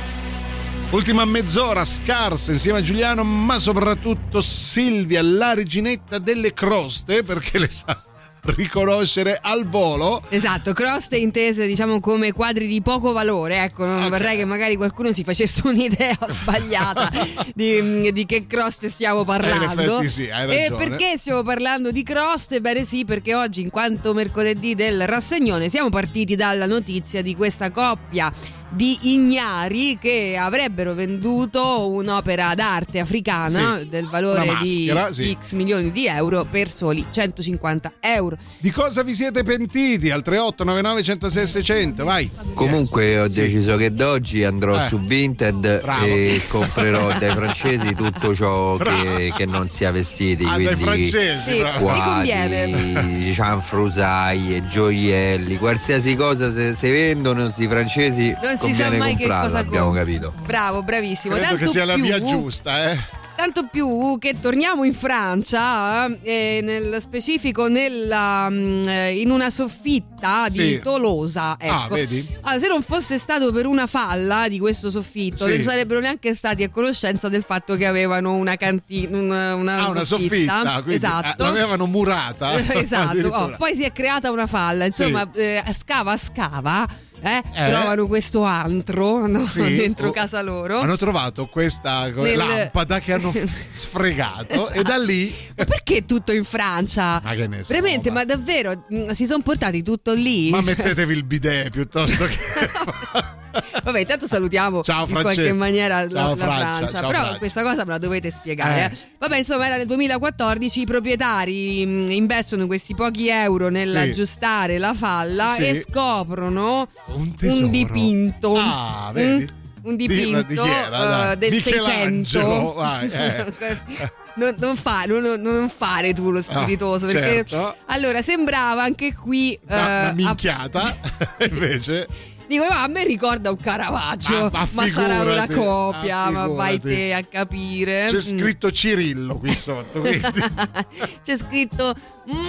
Ultima mezz'ora scarsa insieme a Giuliano, ma soprattutto Silvia, la reginetta delle croste, perché le sa riconoscere al volo. Esatto, croste intese diciamo come quadri di poco valore, ecco, non vorrei che magari qualcuno si facesse [laughs] un'idea sbagliata di, di che croste stiamo parlando. Eh, in effetti sì, e perché stiamo parlando di croste? Bene sì, perché oggi in quanto mercoledì del rassegnone siamo partiti dalla notizia di questa coppia di ignari che avrebbero venduto un'opera d'arte africana Sì, del valore maschera, di sì. X milioni di euro per soli 150 euro. Di cosa vi siete pentiti? Al 3899 106 600, vai. Comunque ho deciso che da oggi andrò Eh. su Vinted Bravo. e comprerò dai [laughs] francesi tutto ciò che, che non sia vestiti. Ah, dai quindi francesi, Sì, quadri, cianfrusaglie, gioielli, qualsiasi cosa se, se vendono questi francesi Non si sa mai che cosa abbiamo capito. Bravo, bravissimo. Credo Tanto che sia la più- via giusta, eh. Tanto più che torniamo in Francia, eh, nel specifico nella, mm, eh, in una soffitta di Sì. Tolosa. Ah, Ecco. vedi? Allora, se non fosse stato per una falla di questo soffitto, Sì. non sarebbero neanche stati a conoscenza del fatto che avevano una cantina, una, una Ah, una soffitta, quindi esatto. eh, l'avevano murata. [laughs] esatto. Oh, poi si è creata una falla, insomma, eh, scava scava. Eh, Eh? Trovano questo antro no, Sì, [laughs] dentro oh, casa loro. Hanno trovato questa co- Nel- lampada che hanno [laughs] sfregato e da lì Ma perché tutto in Francia? Ma che ne so, Veramente, ma, davvero mh, si sono portati tutto lì? ma mettetevi il bidet piuttosto che [laughs] [laughs] Vabbè, intanto salutiamo Ciao, in Francesco. qualche maniera la, Ciao, la Francia, Francia. ciao, Però Francia. questa cosa me la dovete spiegare. Eh. eh. Vabbè, insomma, era nel 2014. I proprietari mh, investono questi pochi euro nell'aggiustare la falla Sì. e scoprono un, tesoro. dipinto. Ah, vedi? Mm? Un Di- dipinto di era, dai? del Michelangelo, 600. vai, eh. [laughs] Non, non fa- non- non fare tu lo spiritoso Ah, perché certo. allora sembrava anche qui una, una eh, a- minchiata [laughs] invece Dico, ma a me ricorda un Caravaggio, Ma- ma, ma sarà una copia, ah, ma vai te a capire. c'è Mm. scritto Cirillo qui sotto [laughs] C'è scritto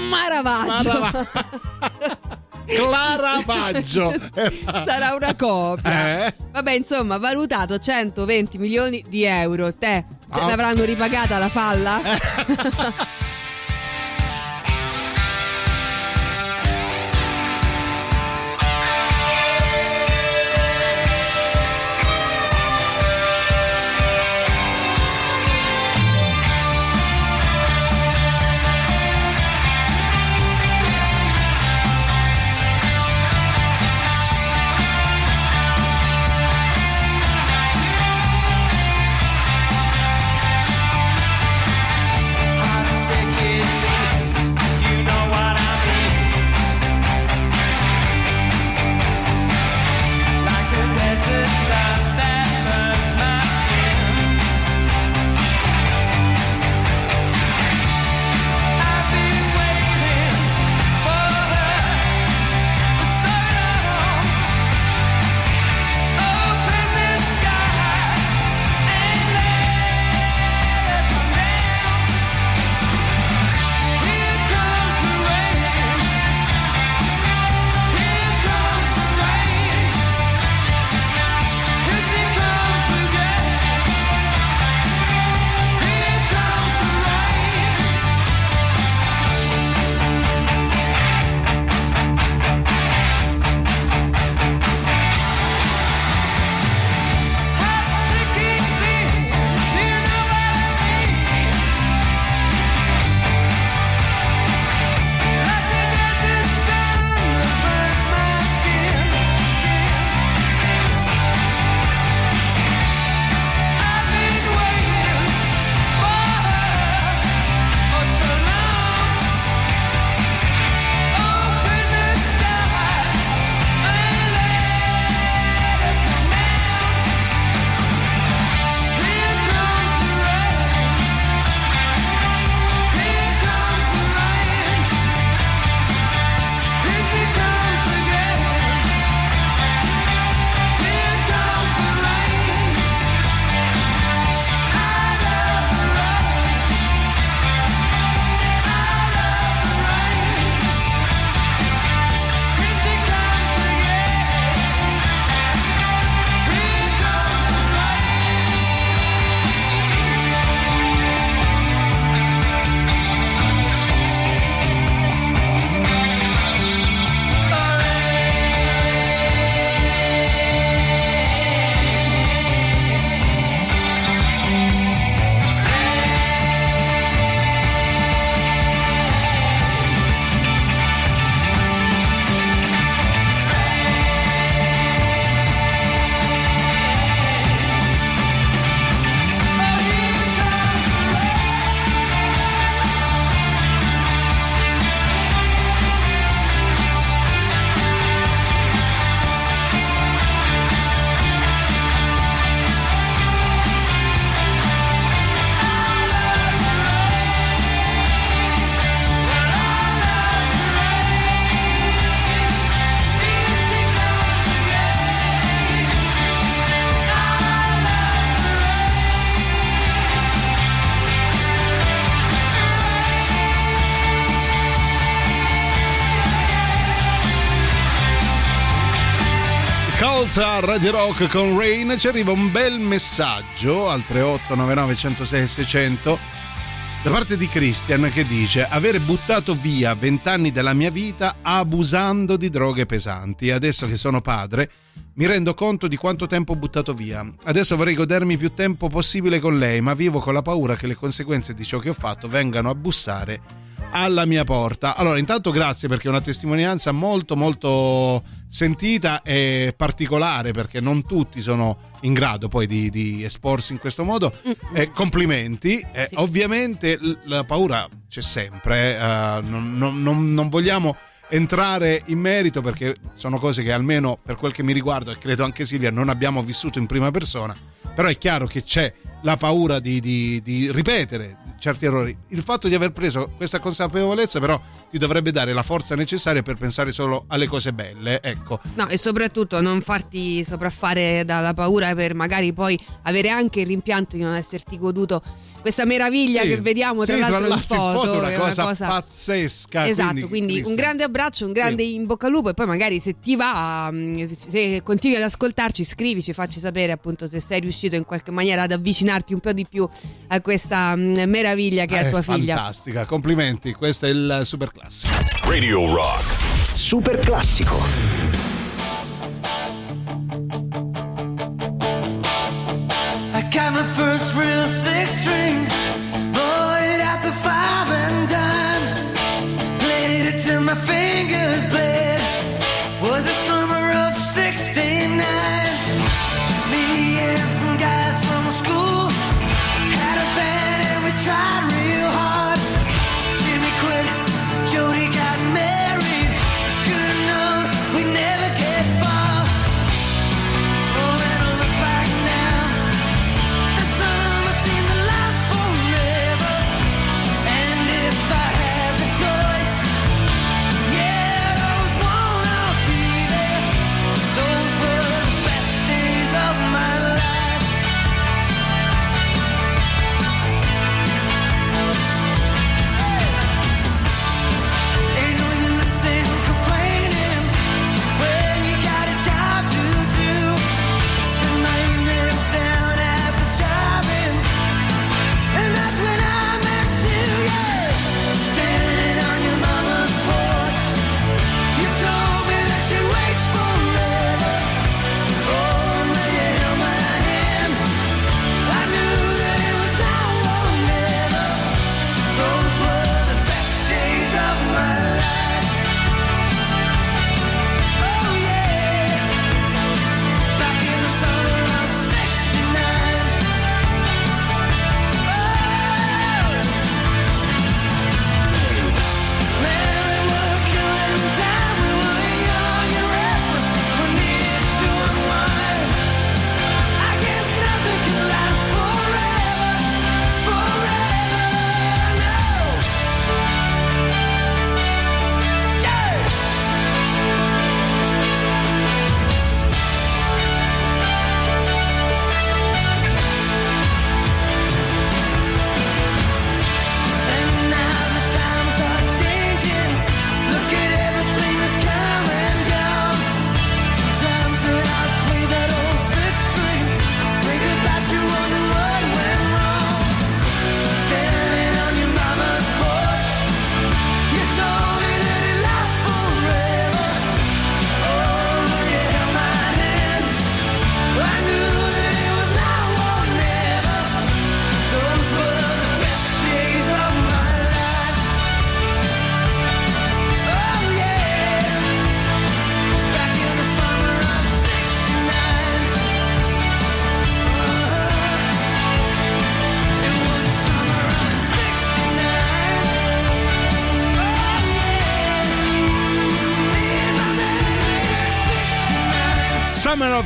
Maravaggio. [laughs] Caravaggio [laughs] sarà una copia. Eh? Vabbè, insomma, valutato 120 milioni di euro. Te cioè, Ah. l'avranno ripagata la falla? Dance a Radio Rock con Rain ci arriva un bel messaggio al 3899 106 600 da parte di Christian che dice avere buttato via vent'anni della mia vita abusando di droghe pesanti adesso che sono padre mi rendo conto di quanto tempo ho buttato via adesso vorrei godermi più tempo possibile con lei ma vivo con la paura che le conseguenze di ciò che ho fatto vengano a bussare alla mia porta. Allora, intanto grazie perché è una testimonianza molto molto sentita e particolare perché non tutti sono in grado poi di, di esporsi in questo modo. Eh, complimenti. Eh, Ovviamente l- la paura c'è sempre, eh, non, non- non- non vogliamo entrare in merito perché sono cose che almeno per quel che mi riguarda e credo anche Silvia non abbiamo vissuto in prima persona, però è chiaro che c'è la paura di, di- di ripetere certi errori. Il fatto di aver preso questa consapevolezza però ti dovrebbe dare la forza necessaria per pensare solo alle cose belle, ecco. No, e soprattutto non farti sopraffare dalla paura per magari poi avere anche il rimpianto di non esserti goduto questa meraviglia Sì. che vediamo tra Sì, l'altro in l'altro in foto. foto è una che cosa pazzesca, Esatto, quindi, quindi, un grande abbraccio, un grande in bocca al lupo e poi magari se ti va, mm, se continui ad ascoltarci, scrivici, facci sapere appunto se sei riuscito in qualche maniera ad avvicinarti un po' di più a questa mm, meraviglia che è Eh, tua figlia. Fantastica, complimenti, questo è il super classico. Radio Rock. Super classico. I got my first real six string, bought it at the five and dime, played it till my fingers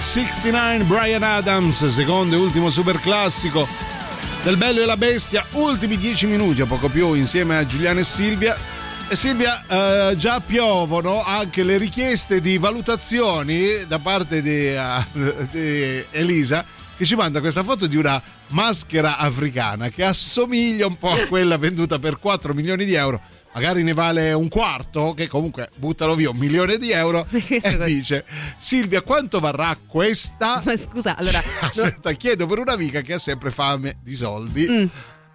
69, Brian Adams, secondo e ultimo super classico del Bello e la Bestia, ultimi dieci minuti o poco più insieme a Giuliano e Silvia. E Silvia, eh, già piovono anche le richieste di valutazioni da parte di, eh, di Elisa che ci manda questa foto di una maschera africana che assomiglia un po' a quella venduta per 4 milioni di euro magari ne vale un quarto, che comunque buttano via un milione di euro, [laughs] e dice Silvia quanto varrà questa? Ma scusa, allora... [laughs] Aspetta, chiedo per un'amica che ha sempre fame di soldi. Mm.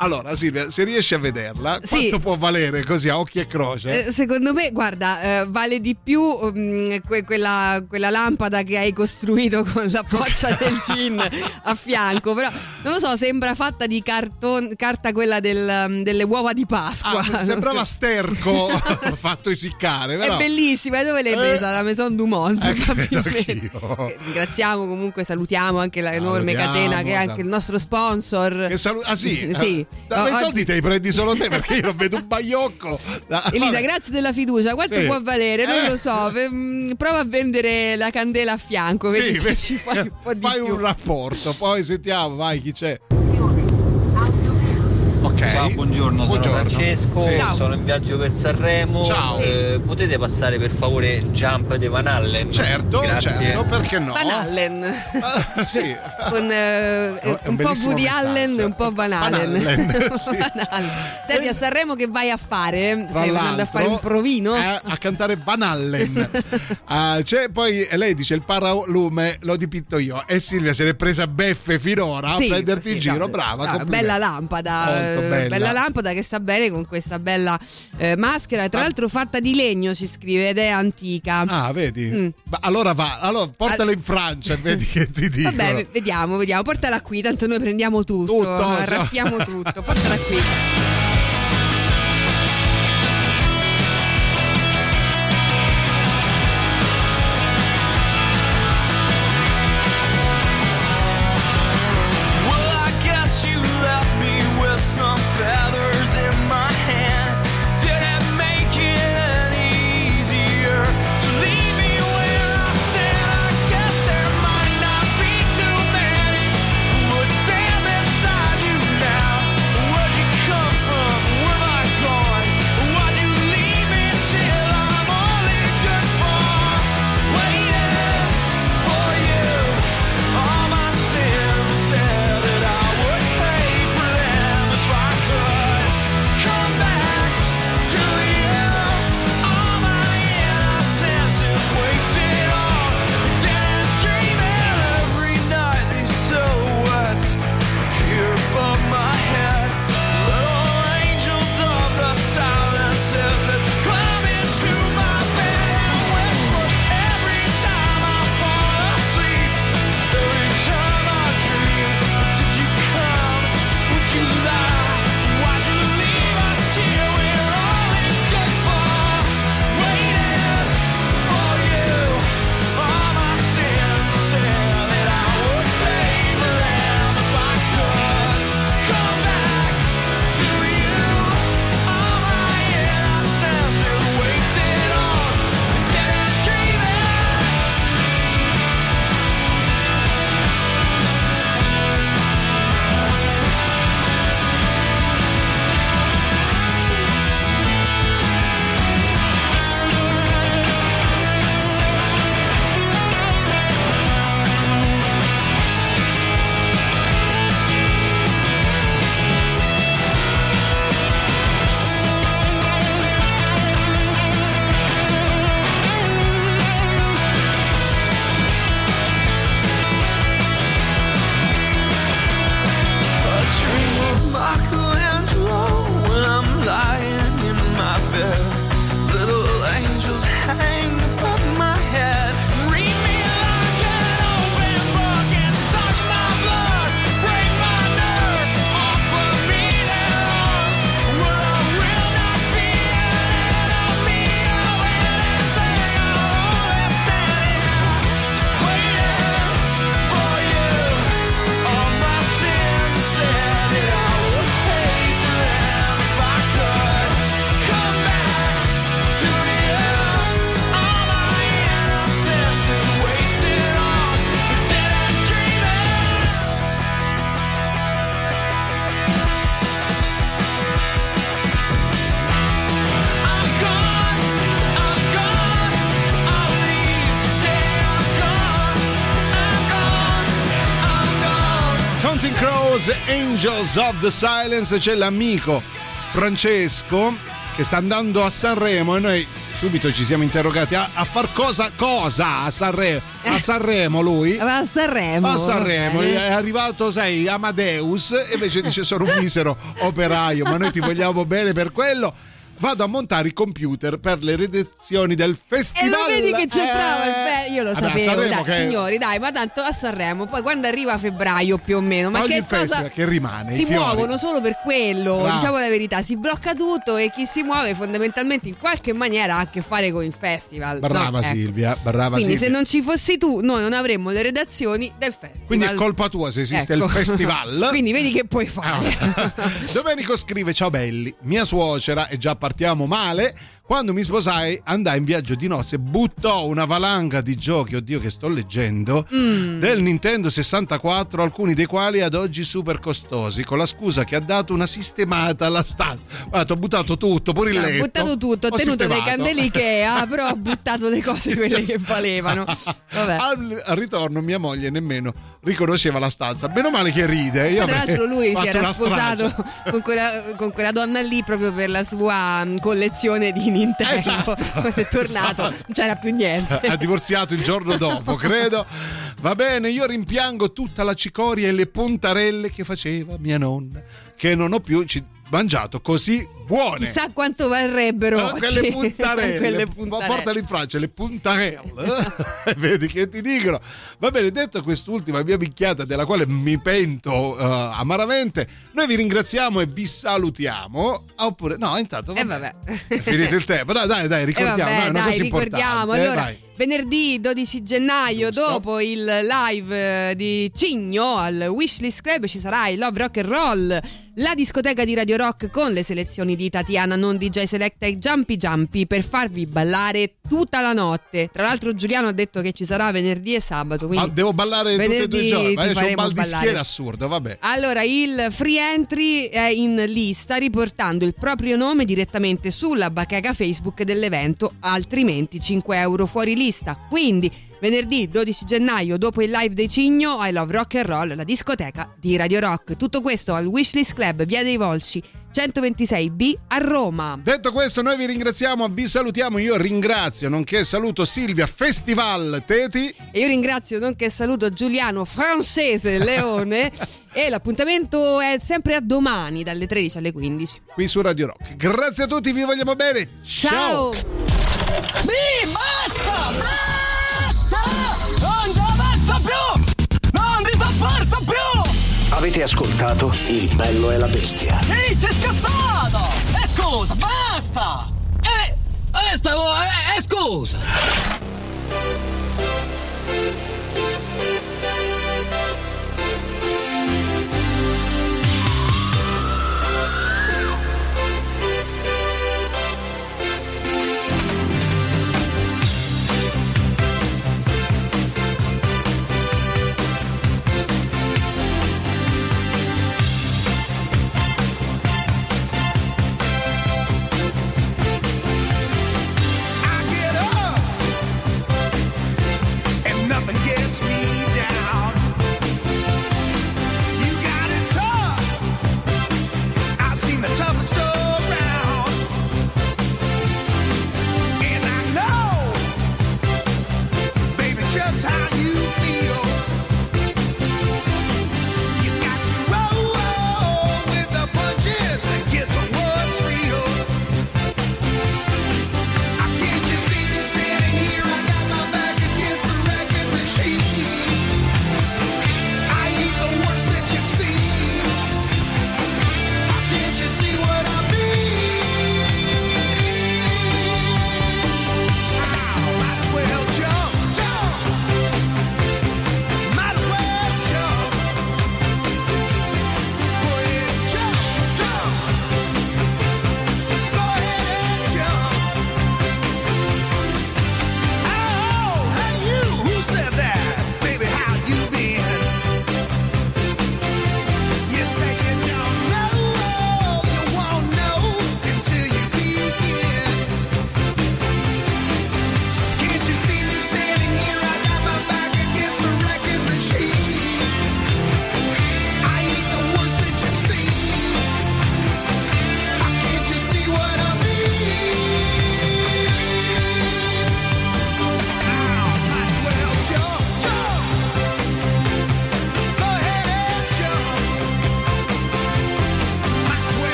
Allora, Silvia, se riesci a vederla, Sì. quanto può valere così a occhi e croce? Eh, secondo me, guarda, eh, vale di più mm, que- quella, quella lampada che hai costruito con la boccia del [laughs] gin a fianco. Però non lo so, sembra fatta di carton- carta quella del, um, delle uova di Pasqua. Ah, [laughs] sembrava sterco [laughs] fatto essiccare, È però. bellissima, e dove l'hai Eh. presa? La Maison du Monde, probabilmente. Eh, Ringraziamo comunque, salutiamo anche la enorme Salutiamo, catena che è anche il nostro sponsor. Che salu- ah sì? sì. Da quei Oggi- soldi te li prendi solo te perché io non vedo un baiocco. [laughs] Da- Elisa, grazie della fiducia. Quanto Sì. può valere? Non Eh. lo so. Mm, Prova a vendere la candela a fianco. Sì, Vedi se vedi- ci fai un po' di fai più. un rapporto, poi sentiamo, vai chi c'è. Ok. Ciao, buongiorno, sono Buongiorno. Francesco, Sì. Sono in viaggio per Sanremo. Ciao. Eh, potete passare per favore Jump di Van Allen? Certo, Grazie. certo, perché no? Van Allen. [laughs] sì. Con eh, un un po' Woody messaggio. Allen e un po' Van Van Allen. [laughs] Sì. Van Allen. Senti, a Sanremo che vai a fare? Tra Stai andando a fare un provino? eh, a cantare Van Allen. [laughs] Ah, c'è poi lei dice il paralume l'ho dipinto io e Silvia se l'è presa beffe finora Sì, a prenderti sì, in giro, brava. bella lampada, Molto eh, bella. lampada che sta bene con questa bella eh, maschera, tra l'altro fatta di legno si scrive ed è antica. Ah, vedi? Mm. Ma allora va, allora portala in Francia vedi che ti dico. Vabbè, vediamo, vediamo. Portala qui, tanto noi prendiamo tutto. Tutto, raffiamo tutto. Portala qui. [laughs] Angels of the Silence, c'è l'amico Francesco che sta andando a Sanremo e noi subito ci siamo interrogati a, a far cosa cosa a Sanremo a [laughs] Sanremo lui a Sanremo. a Sanremo è arrivato sei Amadeus e invece dice sono un misero operaio ma noi ti vogliamo bene per quello vado a montare i computer per le redazioni del E festival lo vedi che c'entrava il Eh, fe- Io lo vabbè, sapevo, dai, che- signori, dai, ma tanto a Sanremo. Poi quando arriva febbraio più o meno, ma Ogni che cosa. festival che rimane, Si muovono solo per quello, Bravo. diciamo la verità. Si blocca tutto e chi si muove fondamentalmente in qualche maniera ha a che fare con il festival. brava no? Ecco. Silvia brava Quindi Silvia se non ci fossi tu, noi non avremmo le redazioni del festival. quindi è colpa tua se esiste Ecco. il festival Ah. [laughs] Quindi vedi che puoi fare. [laughs] Domenico scrive: Ciao belli, mia suocera, e già partiamo male. Quando mi sposai, andai in viaggio di nozze, buttò una valanga di giochi, oddio che sto leggendo, Mm. del Nintendo 64, alcuni dei quali ad oggi super costosi, con la scusa che ha dato una sistemata alla stanza. Guarda, ho buttato tutto, pure il letto. buttato tutto, ho tenuto dei sistemato. candeli Ikea, però ha buttato le cose quelle che valevano. [laughs] Vabbè. Al ritorno mia moglie nemmeno riconosceva la stanza. Meno male che ride. Io tra l'altro lui si era sposato con quella, con quella donna lì proprio per la sua mm, collezione di Nintendo. Esatto. [laughs] Quando è tornato Esatto. non c'era più niente. ha divorziato il giorno dopo, [laughs] credo. Va bene, io rimpiango tutta la cicoria e le puntarelle che faceva mia nonna, che non ho più mangiato così buone. Chissà quanto varrebbero Ah, quelle puntarelle, [laughs] Quelle puntarelle. portali in Francia le puntarelle [laughs] vedi che ti dicono va bene detto quest'ultima mia picchiata della quale mi pento eh, amaramente noi vi ringraziamo e vi salutiamo Ah, oppure no intanto vabbè, vabbè. è finito il tempo dai dai dai Eh ricordiamo vabbè, dai, una dai, cosa ricordiamo. eh, Allora, vai. venerdì 12 gennaio, dopo il live eh, di Cigno al Wishlist Club, ci sarà il Love Rock and Roll, la discoteca di Radio Rock con le selezioni di Tatiana, non DJ Selecta e Jumpy Jumpy per farvi ballare tutta la notte. Tra l'altro, Giuliano ha detto che ci sarà venerdì e sabato. Quindi Ah, devo ballare tutti e due i giorni ma c'ho un bal di schiena assurdo vabbè Allora, il free entry è in lista riportando il proprio nome direttamente sulla bacheca Facebook dell'evento, altrimenti 5 euro fuori lista. Quindi, venerdì 12 gennaio, dopo il live dei Cigno, I Love Rock and Roll, la discoteca di Radio Rock. Tutto questo al Wishlist Club, via dei Volsci, 126B a Roma. Detto questo, noi vi ringraziamo, vi salutiamo. Io ringrazio, nonché saluto Silvia Festival Teti. E io ringrazio nonché saluto Giuliano Francese Leone [laughs] e l'appuntamento è sempre a domani dalle 13 alle 15. qui su Radio Rock. Grazie a tutti, vi vogliamo bene. Ciao! Mi basta! Basta! Avete ascoltato Il bello e la bestia. Ehi, sei scassato! E scusa, basta! Eh, eh, stavo, eh, eh, scusa!